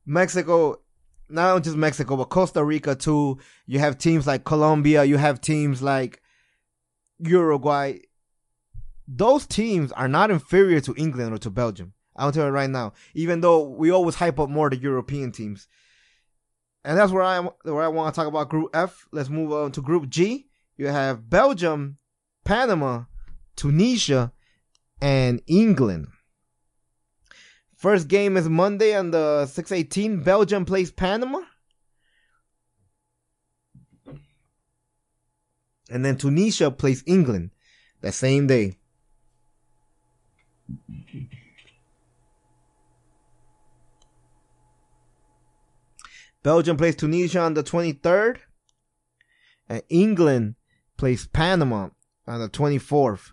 Mexico, not just Mexico, but Costa Rica too. You have teams like Colombia. You have teams like Uruguay. Those teams are not inferior to England or to Belgium. I'll tell you right now. Even though we always hype up more the European teams, and that's where I where I want to talk about Group F. Let's move on to Group G. You have Belgium, Panama, Tunisia, and England. First game is Monday on the 618. Belgium plays Panama. And then Tunisia plays England that same day. Belgium plays Tunisia on the 23rd. And England plays Panama on the 24th.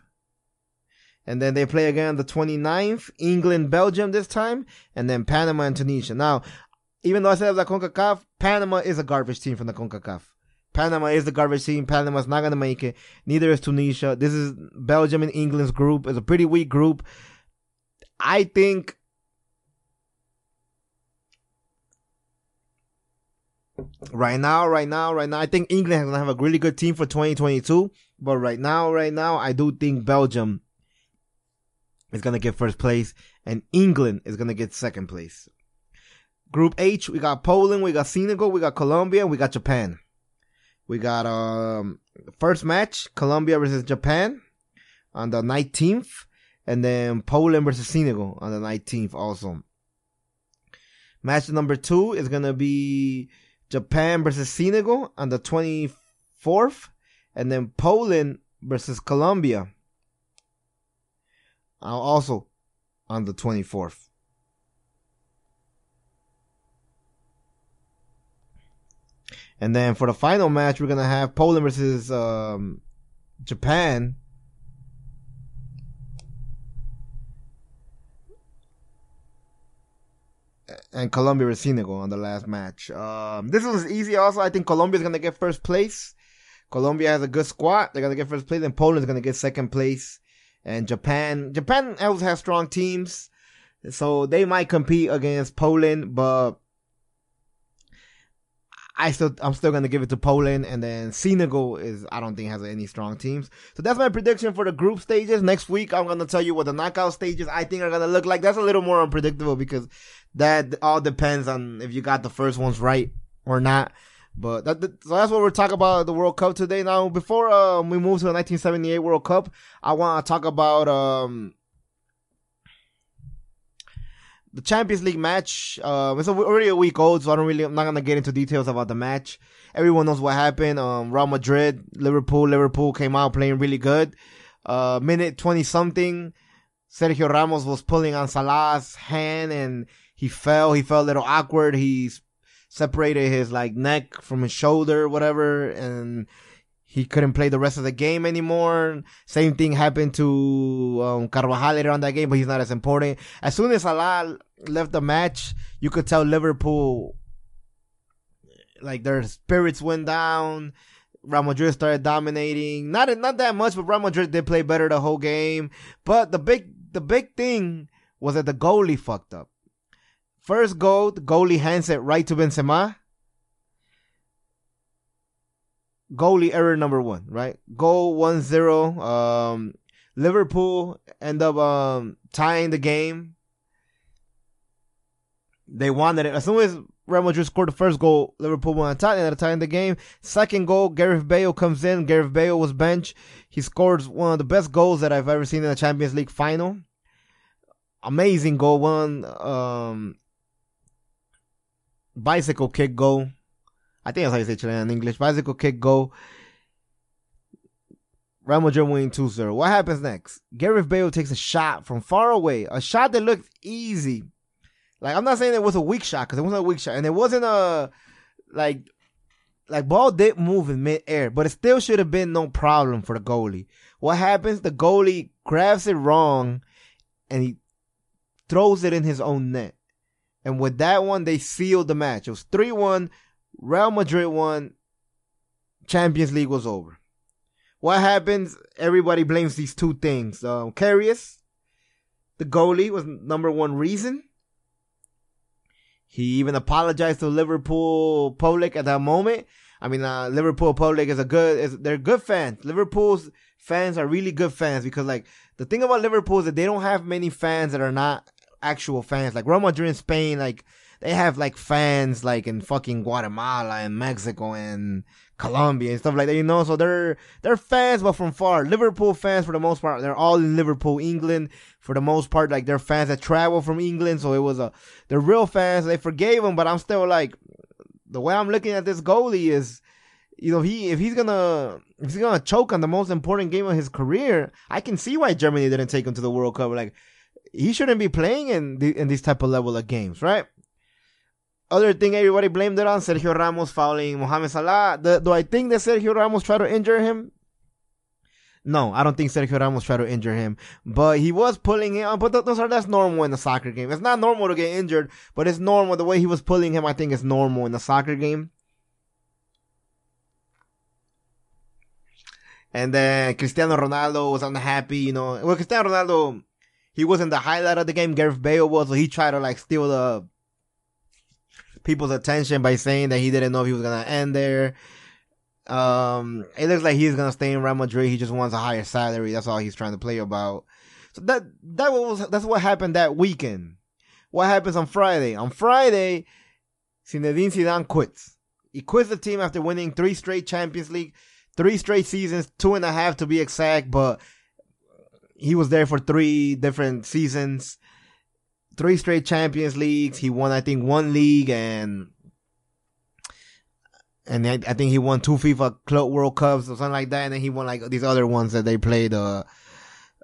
And then they play again on the 29th. England, Belgium this time. And then Panama and Tunisia. Now, even though I said was a CONCACAF, Panama is a garbage team from the CONCACAF. Panama is the garbage team. Panama's not gonna make it. Neither is Tunisia. This is Belgium and England's group. It's a pretty weak group. I think right now, right now, right now, I think England is gonna have a really good team for 2022. But right now, right now, I do think Belgium is gonna get first place, and England is gonna get second place. Group H, we got Poland, we got Senegal, we got Colombia, we got Japan. We got um first match Colombia versus Japan on the 19th, and then Poland versus Senegal on the 19th also. Match number two is gonna be Japan versus Senegal on the 24th, and then Poland versus Colombia uh, also on the 24th. And then for the final match, we're gonna have Poland versus um, Japan. And Colombia versus Senegal on the last match. Um, this was easy. Also, I think Colombia is gonna get first place. Colombia has a good squad. They're gonna get first place, and Poland is gonna get second place. And Japan, Japan also has strong teams, so they might compete against Poland, but I still I'm still gonna give it to Poland, and then Senegal is I don't think has any strong teams. So that's my prediction for the group stages. Next week I'm gonna tell you what the knockout stages I think are gonna look like. That's a little more unpredictable because that all depends on if you got the first ones right or not. But that, so that's what we're talking about the World Cup today. Now before um, we move to the 1978 World Cup, I want to talk about um the Champions League match. Uh, it's already a week old, so I don't really. I'm not gonna get into details about the match. Everyone knows what happened. Um, Real Madrid, Liverpool. Liverpool came out playing really good. Uh, minute twenty something, Sergio Ramos was pulling on Salah's hand and he fell. He felt a little awkward. He separated his like neck from his shoulder, whatever, and he couldn't play the rest of the game anymore. Same thing happened to um, Carvajal later on that game, but he's not as important. As soon as Salah left the match, you could tell Liverpool, like their spirits went down. Real Madrid started dominating. Not not that much, but Real Madrid did play better the whole game. But the big the big thing was that the goalie fucked up. First goal, the goalie hands it right to Benzema. Goalie error number one, right? Goal 1-0. Um, Liverpool end up um, tying the game. They wanted it. As soon as Real Madrid scored the first goal, Liverpool won a tie, up tying the game. Second goal, Gareth Bale comes in. Gareth Bale was bench. He scores one of the best goals that I've ever seen in a Champions League final. Amazing goal. One um, bicycle kick goal. I think that's how you say Chilean in English. Bicycle kick go. Real Madrid winning 2-0. What happens next? Gareth Bale takes a shot from far away. A shot that looked easy. Like I'm not saying it was a weak shot because it wasn't a weak shot, and it wasn't a like like ball did move in midair, but it still should have been no problem for the goalie. What happens? The goalie grabs it wrong, and he throws it in his own net. And with that one, they sealed the match. It was three one. Real Madrid won. Champions League was over. What happens? Everybody blames these two things. Um, Karius, the goalie, was number one reason. He even apologized to Liverpool public at that moment. I mean, uh, Liverpool public is a good, is, they're good fans. Liverpool's fans are really good fans because like the thing about Liverpool is that they don't have many fans that are not actual fans. Like Real Madrid in Spain, like they have like fans like in fucking Guatemala and Mexico and Colombia and stuff like that, you know. So they're they're fans, but from far. Liverpool fans for the most part. They're all in Liverpool, England for the most part. Like they're fans that travel from England, so it was a they're real fans. They forgave him, but I'm still like the way I'm looking at this goalie is, you know, he if he's gonna if he's gonna choke on the most important game of his career, I can see why Germany didn't take him to the World Cup. Like he shouldn't be playing in the, in this type of level of games, right? Other thing everybody blamed it on Sergio Ramos fouling Mohamed Salah. The, do I think that Sergio Ramos tried to injure him? No, I don't think Sergio Ramos tried to injure him, but he was pulling him. But those are that's normal in a soccer game. It's not normal to get injured, but it's normal. The way he was pulling him, I think, is normal in a soccer game. And then Cristiano Ronaldo was unhappy, you know. Well, Cristiano Ronaldo, he wasn't the highlight of the game. Gareth Bale was, so he tried to like steal the people's attention by saying that he didn't know if he was gonna end there. Um, it looks like he's gonna stay in Real Madrid. He just wants a higher salary. That's all he's trying to play about. So that that was that's what happened that weekend. What happens on Friday? On Friday, Zinedine Zidane quits. He quits the team after winning three straight Champions League, three straight seasons, two and a half to be exact. But he was there for three different seasons, three straight Champions Leagues. He won, I think, one league and and I, I think he won two FIFA Club World Cups or something like that. And then he won like these other ones that they played. Uh,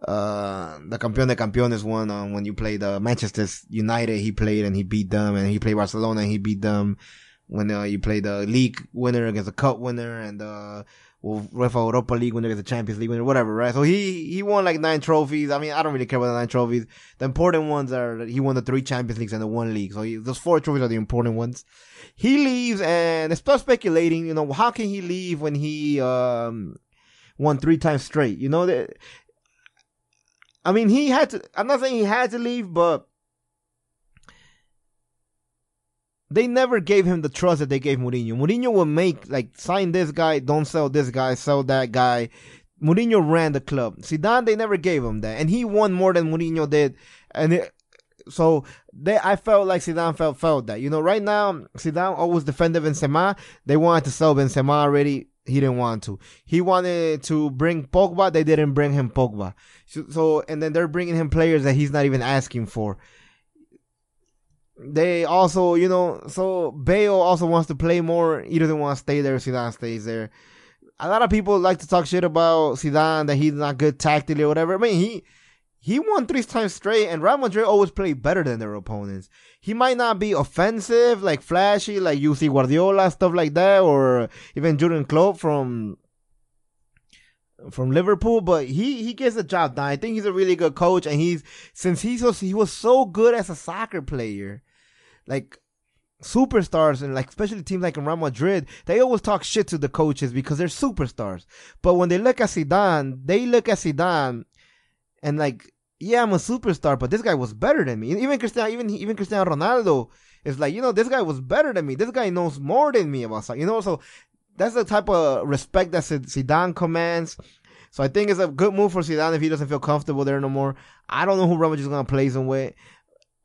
uh, the Campeón de Campeones one uh, when you played uh, Manchester United, he played and he beat them, and he played Barcelona and he beat them. When uh, you play the league winner against the cup winner and uh, well, UEFA Europa League winner the Champions League winner, whatever, right? So he he won like nine trophies. I mean, I don't really care about the nine trophies. The important ones are that he won the three Champions Leagues and the one league. So he, those four trophies are the important ones. He leaves, and it's still speculating. You know, how can he leave when he um won three times straight? You know that. I mean, he had to. I'm not saying he had to leave, but they never gave him the trust that they gave Mourinho. Mourinho would make like sign this guy, don't sell this guy, sell that guy. Mourinho ran the club. Zidane, they never gave him that, and he won more than Mourinho did. And it, so they, I felt like Zidane felt felt that. You know, right now Zidane always defended Benzema. They wanted to sell Benzema already. He didn't want to. He wanted to bring Pogba. They didn't bring him Pogba. So, so and then they're bringing him players that he's not even asking for they also, you know, so Bale also wants to play more. He doesn't want to stay there. Zidane stays there. A lot of people like to talk shit about Zidane that he's not good tactically or whatever. I mean, he he won three times straight, and Real Madrid always play better than their opponents. He might not be offensive, like flashy, like you see Guardiola stuff like that, or even Jurgen Klopp from from Liverpool, but he he gets the job done. I think he's a really good coach, and he's since he's so, he was so good as a soccer player like superstars and like especially teams like Real Madrid, they always talk shit to the coaches because they're superstars. But when they look at Zidane, they look at Zidane and like, yeah, I'm a superstar, but this guy was better than me. Even Cristiano, even even Cristiano Ronaldo is like, you know, this guy was better than me. This guy knows more than me about soccer. You know, so that's the type of respect that Zidane commands. So I think it's a good move for Zidane if he doesn't feel comfortable there no more. I don't know who Real Madrid is gonna place him with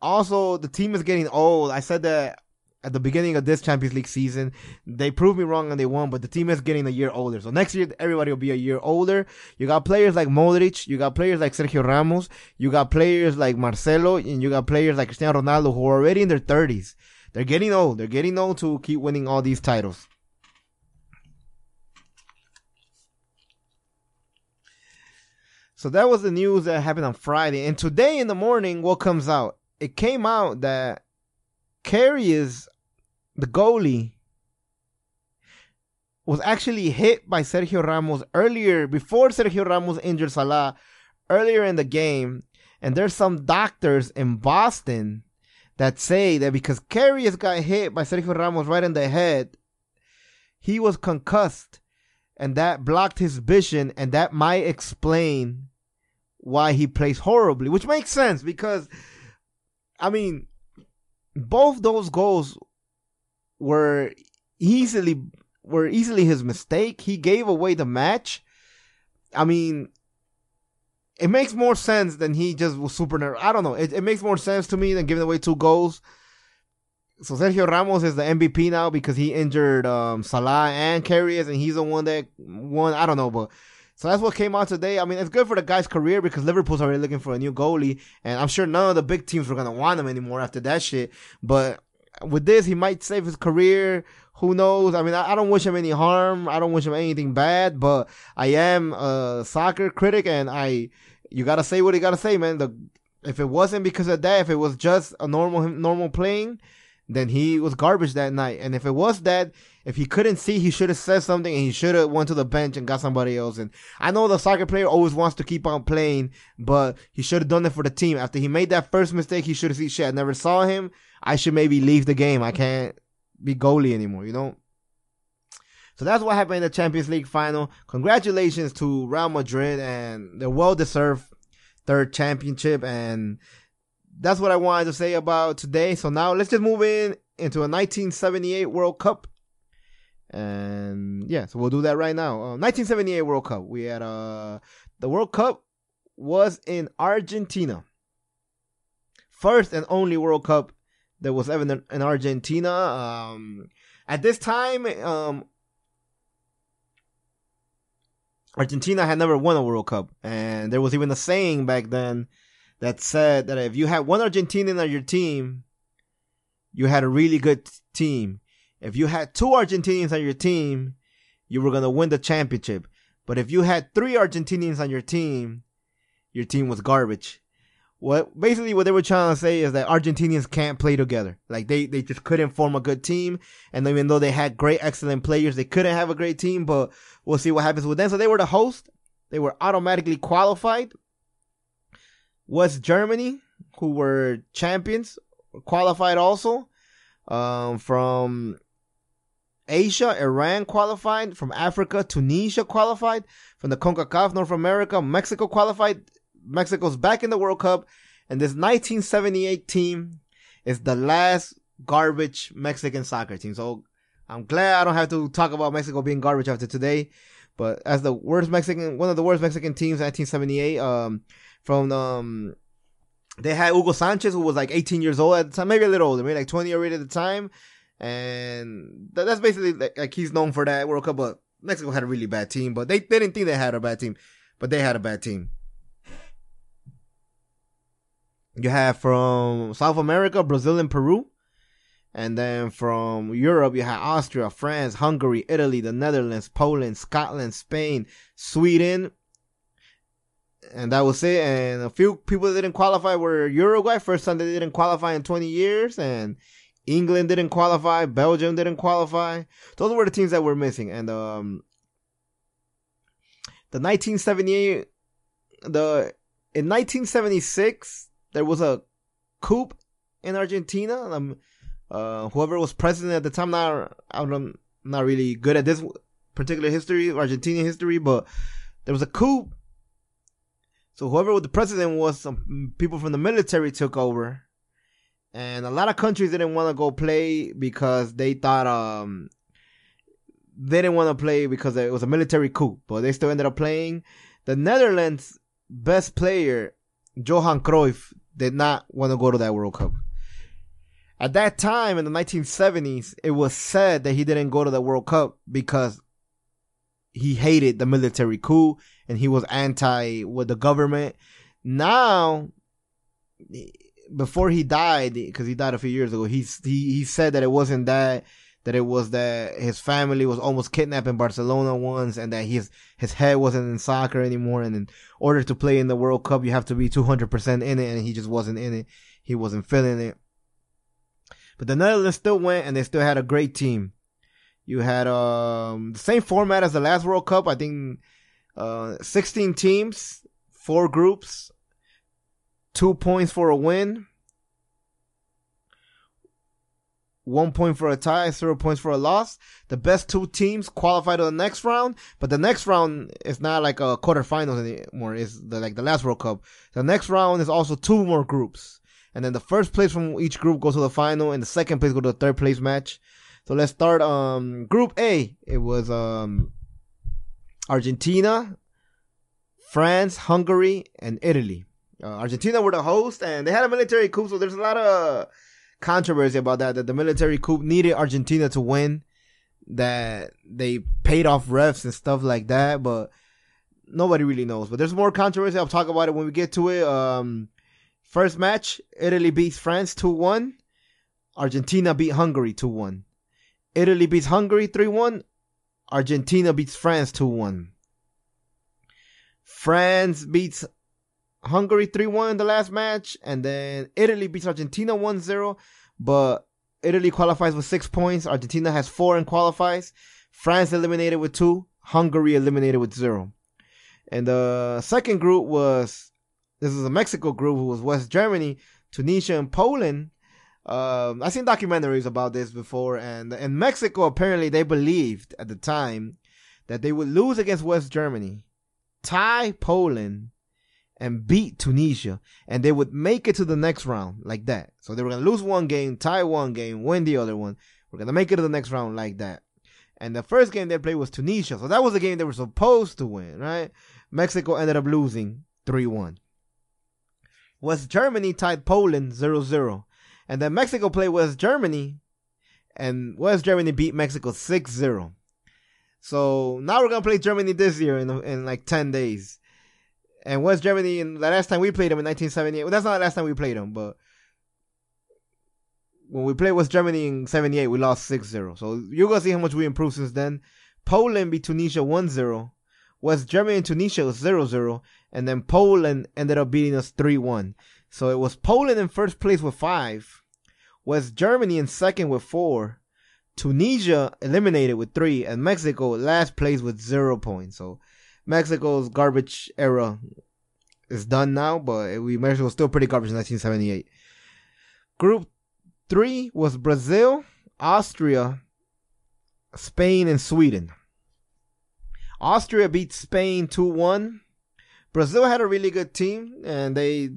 also the team is getting old. I said that at the beginning of this Champions League season. They proved me wrong and they won, but the team is getting a year older. So next year, everybody will be a year older. You got players like Modric, you got players like Sergio Ramos, you got players like Marcelo, and you got players like Cristiano Ronaldo who are already in their 30s. They're getting old. They're getting old to keep winning all these titles. So that was the news that happened on Friday. And today in the morning, what comes out? It came out that Karius, the goalie, was actually hit by Sergio Ramos earlier, before Sergio Ramos injured Salah, earlier in the game. And there's some doctors in Boston that say that because Karius got hit by Sergio Ramos right in the head, he was concussed and that blocked his vision and that might explain why he plays horribly, which makes sense because I mean, both those goals were easily were easily his mistake. He gave away the match. I mean, it makes more sense than he just was super nervous. I don't know. It, it makes more sense to me than giving away two goals. so Sergio Ramos is the MVP now because he injured um, Salah and Karius, and he's the one that won. I don't know, but so that's what came out today. I mean, it's good for the guy's career because Liverpool's already looking for a new goalie, and I'm sure none of the big teams were gonna want him anymore after that shit. But with this, he might save his career. Who knows? I mean, I, I don't wish him any harm. I don't wish him anything bad, but I am a soccer critic, and I you gotta say what you gotta say, man. The if it wasn't because of that, if it was just a normal normal playing, then he was garbage that night. And if it was that, if he couldn't see, he should have said something and he should have went to the bench and got somebody else. And I know the soccer player always wants to keep on playing, but he should have done it for the team. After he made that first mistake, he should have seen shit. I never saw him. I should maybe leave the game. I can't be goalie anymore, you know? So that's what happened in the Champions League final. Congratulations to Real Madrid and the well deserved third championship. And that's what I wanted to say about today. So now let's just move in into a 1978 World Cup. And yeah, so we'll do that right now. Uh, 1978 World Cup. We had uh the World Cup was in Argentina. First and only World Cup that was ever in, in Argentina. Um, at this time, um, Argentina had never won a World Cup, and there was even a saying back then that said that if you had one Argentinian on your team, you had a really good team. If you had two Argentinians on your team, you were gonna win the championship. But if you had three Argentinians on your team, your team was garbage. What basically what they were trying to say is that Argentinians can't play together. Like they, they just couldn't form a good team. And even though they had great, excellent players, they couldn't have a great team. But we'll see what happens with them. So they were the host. They were automatically qualified. West Germany, who were champions, qualified also. Um, from Asia, Iran qualified. From Africa, Tunisia qualified. From the CONCACAF, North America, Mexico qualified. Mexico's back in the World Cup. And this 1978 team is the last garbage Mexican soccer team. So I'm glad I don't have to talk about Mexico being garbage after today. But as the worst Mexican, one of the worst Mexican teams, 1978, um, from um, they had Hugo Sanchez, who was like 18 years old at the time, maybe a little older, maybe like 20 already at the time, and that, that's basically like, like, he's known for that World Cup. But Mexico had a really bad team, but they, they didn't think they had a bad team, but they had a bad team. You have from South America, Brazil and Peru. And then from Europe, you have Austria, France, Hungary, Italy, the Netherlands, Poland, Scotland, Spain, Sweden. And that was it. And a few people that didn't qualify were Uruguay. First time they didn't qualify in 20 years. And England didn't qualify. Belgium didn't qualify. Those were the teams that were missing. And, um, the 1978, the, in 1976, there was a coup in Argentina. Um, uh, whoever was president at the time, not I'm not really good at this particular history, Argentinian history, but there was a coup. So whoever the president was, some people from the military took over, and a lot of countries didn't want to go play because they thought um they didn't want to play because it was a military coup, but they still ended up playing. The Netherlands' best player, Johan Cruyff, did not want to go to that World Cup. At that time in the 1970s, it was said that he didn't go to the World Cup because he hated the military coup and he was anti with the government. Now, before he died, because he died a few years ago, he, he he said that it wasn't that that it was that his family was almost kidnapped in Barcelona once, and that his his head wasn't in soccer anymore. And in order to play in the World Cup, you have to be two hundred percent in it, and he just wasn't in it. He wasn't feeling it. But the Netherlands still went, and they still had a great team. You had um the same format as the last World Cup. I think uh 16 teams, four groups, two points for a win one point for a tie, zero points for a loss. The best two teams qualify to the next round, but the next round is not like a quarterfinals anymore. It's the, like the last World Cup. The next round is also two more groups, and then the first place from each group goes to the final, and the second place go to the third place match. So let's start. Um, Group A. It was um, Argentina, France, Hungary, and Italy. Uh, Argentina were the host, and they had a military coup, so there's a lot of controversy about that that the military coup needed Argentina to win, that they paid off refs and stuff like that, but nobody really knows. But there's more controversy. I'll talk about it when we get to it. Um, first match, Italy beats France two one. Argentina beat Hungary two one. Italy beats Hungary three one. Argentina beats France two one. France beats Hungary 3 1 in the last match, and then Italy beats Argentina 1 0. But Italy qualifies with six points. Argentina has four and qualifies. France eliminated with two. Hungary eliminated with zero. And the second group was this is a Mexico group who was West Germany, Tunisia, and Poland. Um, I've seen documentaries about this before, and in Mexico, apparently they believed at the time that they would lose against West Germany, tie Poland, and beat Tunisia, and they would make it to the next round like that. So they were gonna lose one game, tie one game, win the other one. We're gonna make it to the next round like that. And the first game they played was Tunisia, so that was the game they were supposed to win, right? Mexico ended up losing 3 1. West Germany tied Poland 0 0. And then Mexico played West Germany, and West Germany beat Mexico 6 0. So now we're gonna play Germany this year in in like 10 days. And West Germany, and the last time we played them in 1978, well, that's not the last time we played them, but when we played West Germany in 78, we lost 6 0. So you're going to see how much we improved since then. Poland beat Tunisia 1 0. West Germany and Tunisia was 0 0. And then Poland ended up beating us 3 1. So it was Poland in first place with 5. West Germany in second with 4. Tunisia eliminated with 3. And Mexico last place with 0 points. So Mexico's garbage era is done now, but we Mexico was still pretty garbage in 1978. Group three was Brazil, Austria, Spain, and Sweden. Austria beat Spain 2 1. Brazil had a really good team, and they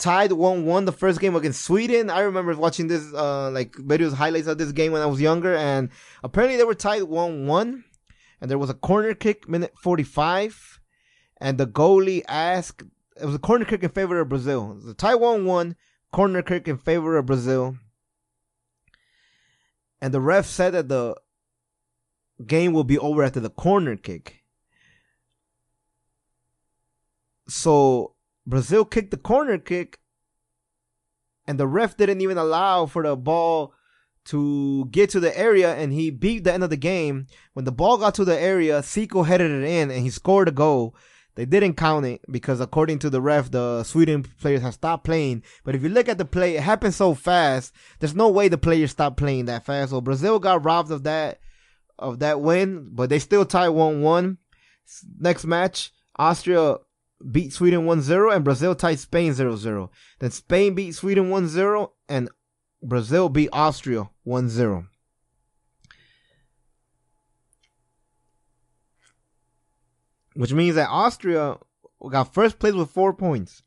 tied 1 1 the first game against Sweden. I remember watching this, uh, like, videos, highlights of this game when I was younger, and apparently they were tied 1 1 and there was a corner kick minute 45 and the goalie asked it was a corner kick in favor of Brazil. The Taiwan won corner kick in favor of Brazil. And the ref said that the game will be over after the corner kick. So Brazil kicked the corner kick and the ref didn't even allow for the ball to get to the area and he beat the end of the game. When the ball got to the area, Zico headed it in and he scored a goal. They didn't count it because according to the ref, the Sweden players have stopped playing. But if you look at the play, it happened so fast. There's no way the players stopped playing that fast. So Brazil got robbed of that, of that win, but they still tied 1-1. Next match, Austria beat Sweden 1-0 and Brazil tied Spain 0-0. Then Spain beat Sweden 1-0 and Brazil beat Austria 1-0. Which means that Austria got first place with four points.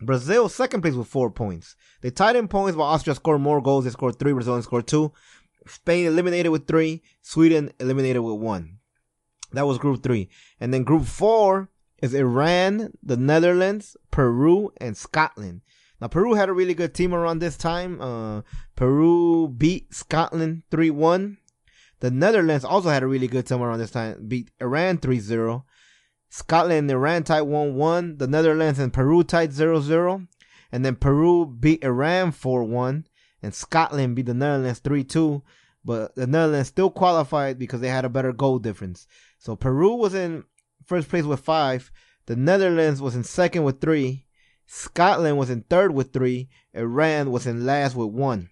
Brazil second place with four points. They tied in points, but Austria scored more goals. They scored three. Brazil scored two. Spain eliminated with three. Sweden eliminated with one. That was group three. And then group four is Iran, the Netherlands, Peru, and Scotland. Now Peru had a really good team around this time. Uh, Peru beat Scotland 3-1. The Netherlands also had a really good team around this time. Beat Iran 3-0. Scotland and Iran tied 1-1. The Netherlands and Peru tied 0-0. And then Peru beat Iran 4-1. And Scotland beat the Netherlands 3-2. But the Netherlands still qualified because they had a better goal difference. So Peru was in first place with five. The Netherlands was in second with three. Scotland was in third with three. Iran was in last with one.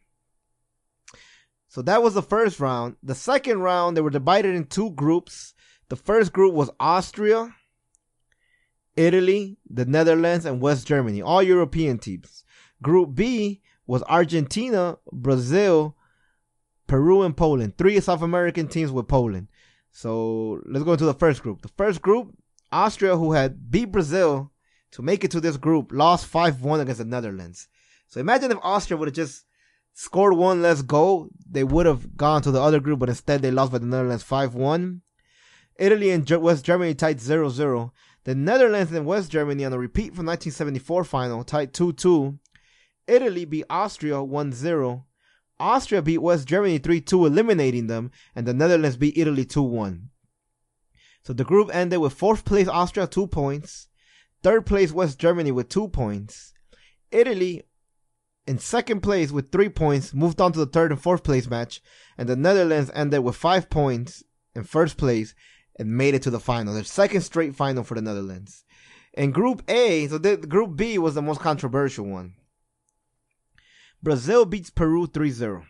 So that was the first round. The second round, they were divided in two groups. The first group was Austria, Italy, the Netherlands, and West Germany, all European teams. Group B was Argentina, Brazil, Peru, and Poland. Three South American teams with Poland. So let's go into the first group. The first group, Austria, who had beat Brazil to make it to this group, lost 5-1 against the Netherlands. So imagine if Austria would have just scored one less goal, they would have gone to the other group, but instead they lost by the Netherlands 5-1. Italy and West Germany tied 0-0. The Netherlands and West Germany on a repeat from 1974 final tied 2-2. Italy beat Austria 1-0. Austria beat West Germany 3-2, eliminating them, and the Netherlands beat Italy 2-1. So the group ended with fourth place Austria, two points. Third place West Germany with two points. Italy in second place with three points moved on to the third and fourth place match. And the Netherlands ended with five points in first place and made it to the final. Their second straight final for the Netherlands. In Group A, so the, Group B was the most controversial one. Brazil beats Peru 3 0.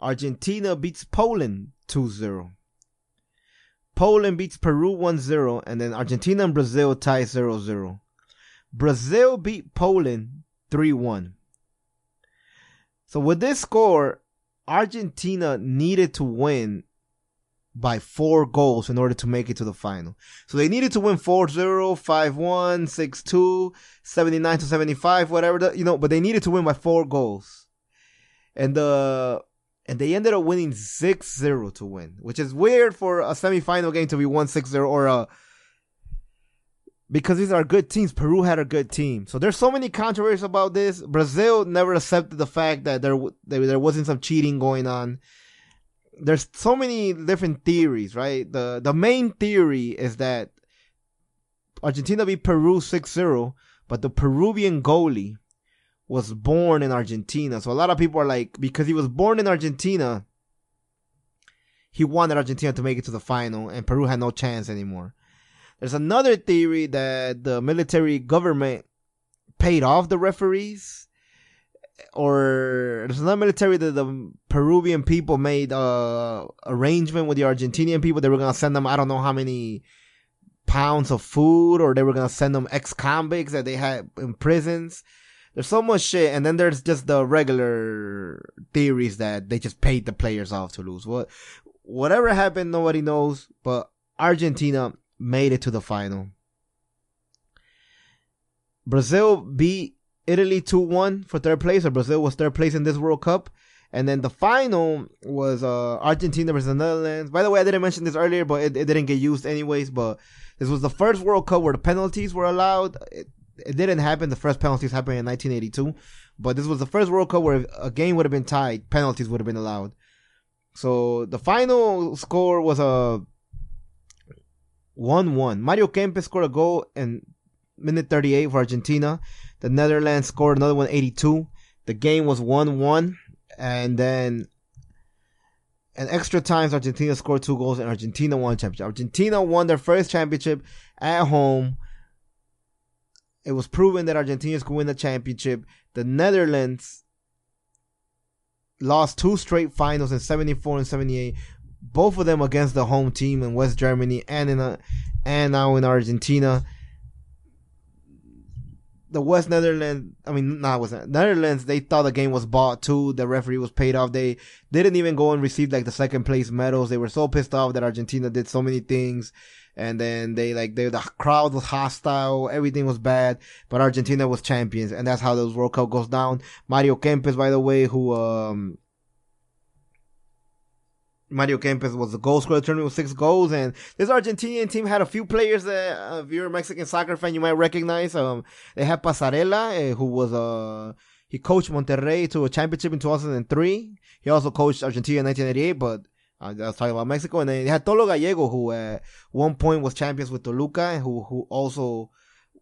Argentina beats Poland 2 0. Poland beats Peru 1 0, and then Argentina and Brazil tie 0 0. Brazil beat Poland 3 1. So with this score, Argentina needed to win by four goals in order to make it to the final. So they needed to win 4-0, 5-1, 6-2, 79 to 75, whatever, the, you know, but they needed to win by four goals. And the and they ended up winning 6-0 to win, which is weird for a semifinal game to be 1-6-0 or a because these are good teams. Peru had a good team. So there's so many controversies about this. Brazil never accepted the fact that there there, there wasn't some cheating going on. There's so many different theories, right? The the main theory is that Argentina beat Peru 6-0, but the Peruvian goalie was born in Argentina. So a lot of people are like, because he was born in Argentina, he wanted Argentina to make it to the final, and Peru had no chance anymore. There's another theory that the military government paid off the referees, or there's another military that the Peruvian people made a arrangement with the Argentinian people. They were gonna send them I don't know how many pounds of food, or they were gonna send them ex convicts that they had in prisons. There's so much shit, and then there's just the regular theories that they just paid the players off to lose. What, whatever happened, nobody knows. But Argentina made it to the final. Brazil beat Italy 2-1 for third place, or Brazil was third place in this World Cup. And then the final was uh, Argentina versus the Netherlands. By the way, I didn't mention this earlier, but it, it, didn't get used anyways. But this was the first World Cup where the penalties were allowed. It, it didn't happen. The first penalties happened in 1982. But this was the first World Cup where a game would have been tied, penalties would have been allowed. So the final score was a 1 1. Mario Kempes scored a goal in minute 38 for Argentina. The Netherlands scored another one 82. The game was 1 1. And then in extra times, Argentina scored two goals and Argentina won championship. Argentina won their first championship at home. It was proven that Argentinians could win the championship. The Netherlands lost two straight finals in 74 and 78 both of them against the home team in West Germany and in a, and now in Argentina. The West Netherlands, I mean, not West Netherlands, they thought the game was bought too. The referee was paid off. They didn't even go and receive like the second place medals. They were so pissed off that Argentina did so many things. And then they like, they, the crowd was hostile. Everything was bad, but Argentina was champions. And that's how those World Cup goes down. Mario Kempes, by the way, who, um, Mario Kempes was the goal scorer tournament with six goals, and this Argentinian team had a few players that, uh, if you're a Mexican soccer fan, you might recognize. Um, they had Passarella, uh, who was uh, he coached Monterrey to a championship in 2003. He also coached Argentina in 1988, but uh, I was talking about Mexico. And then they had Tolo Gallego, who at one point was champions with Toluca, and who who also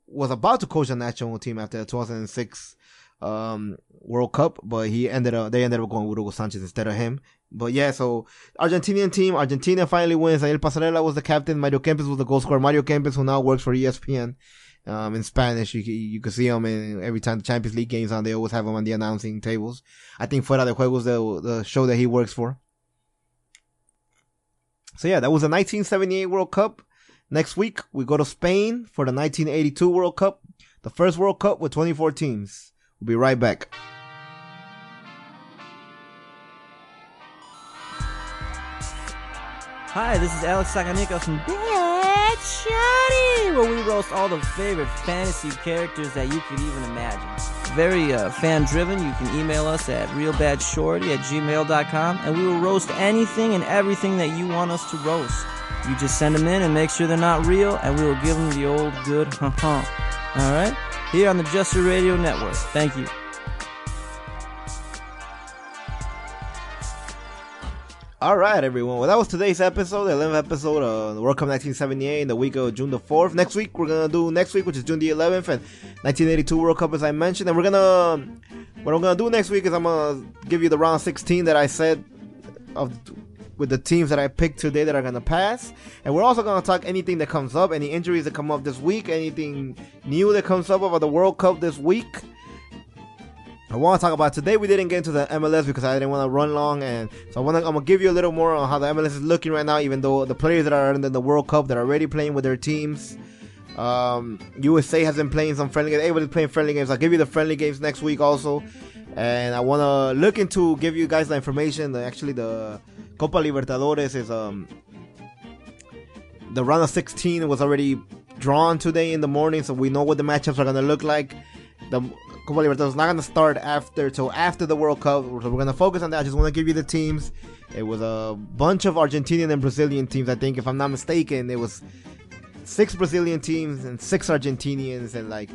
was about to coach the national team after the 2006 um, World Cup, but he ended up they ended up going with Hugo Sanchez instead of him. But yeah, so Argentinian team, Argentina finally wins. Ariel Passarella was the captain. Mario Kempes was the goal scorer. Mario Kempes, who now works for ESPN, um, in Spanish. You, you can see him in every time the Champions League games on. They always have him on the announcing tables. I think Fuera de Juegos, the, the show that he works for. So yeah, that was the 1978 World Cup. Next week, we go to Spain for the 1982 World Cup. The first World Cup with 24 teams. We'll be right back. Hi, this is Alex Saganika from Bad Shorty, where we roast all the favorite fantasy characters that you could even imagine. Very uh, fan driven. You can email us at realbadshorty at gmail.com and we will roast anything and everything that you want us to roast. You just send them in and make sure they're not real, and we will give them the old good huh. All right? Here on the Jester Radio Network. Thank you. All right, everyone. Well, that was today's episode, the 11th episode of the World Cup 1978 in the week of June the 4th. Next week, we're to do next week, which is June the 11th, and 1982 World Cup, as I mentioned. And we're to, what I'm to do next week is I'm to give you the round 16 that I said of with the teams that I picked today that are to pass. And we're also to talk anything that comes up, any injuries that come up this week, anything new that comes up about the World Cup this week. I want to talk about today. We didn't get into the MLS because I didn't want to run long, and so I want to. I'm gonna give you a little more on how the MLS is looking right now. Even though the players that are in the World Cup that are already playing with their teams, um, USA has been playing some friendly games. Everybody's playing friendly games. I'll give you the friendly games next week also, and I want to look into give you guys the information. Actually, the Copa Libertadores is um the round of 16 was already drawn today in the morning, so we know what the matchups are gonna look like. The Copa Libertadores not gonna start after till after the World Cup. So we're gonna focus on that. I just want to give you the teams. It was a bunch of Argentinian and Brazilian teams. I think, if I'm not mistaken, it was six Brazilian teams and six Argentinians and like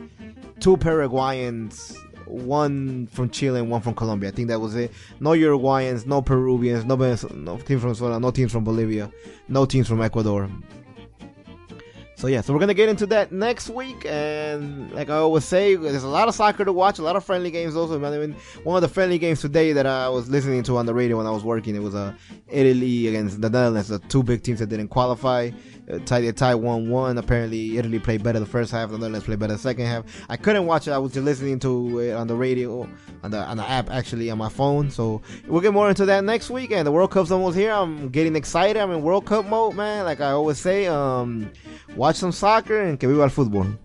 two Paraguayans, one from Chile and one from Colombia. I think that was it. No Uruguayans, no Peruvians, no no teams from Venezuela, no teams from Bolivia, no teams from Ecuador. So yeah, so we're gonna get into that next week, and like I always say, there's a lot of soccer to watch, a lot of friendly games also. I mean, one of the friendly games today that I was listening to on the radio when I was working, it was a uh, Italy against the Netherlands, the two big teams that didn't qualify. Uh, tie, tie one one. Apparently, Italy played better the first half, the Netherlands played better the second half. I couldn't watch it; I was just listening to it on the radio, on the on the app actually on my phone. So we'll get more into that next week. And the World Cup's almost here. I'm getting excited. I'm in World Cup mode, man. Like I always say, um watch some soccer and que viva el fútbol.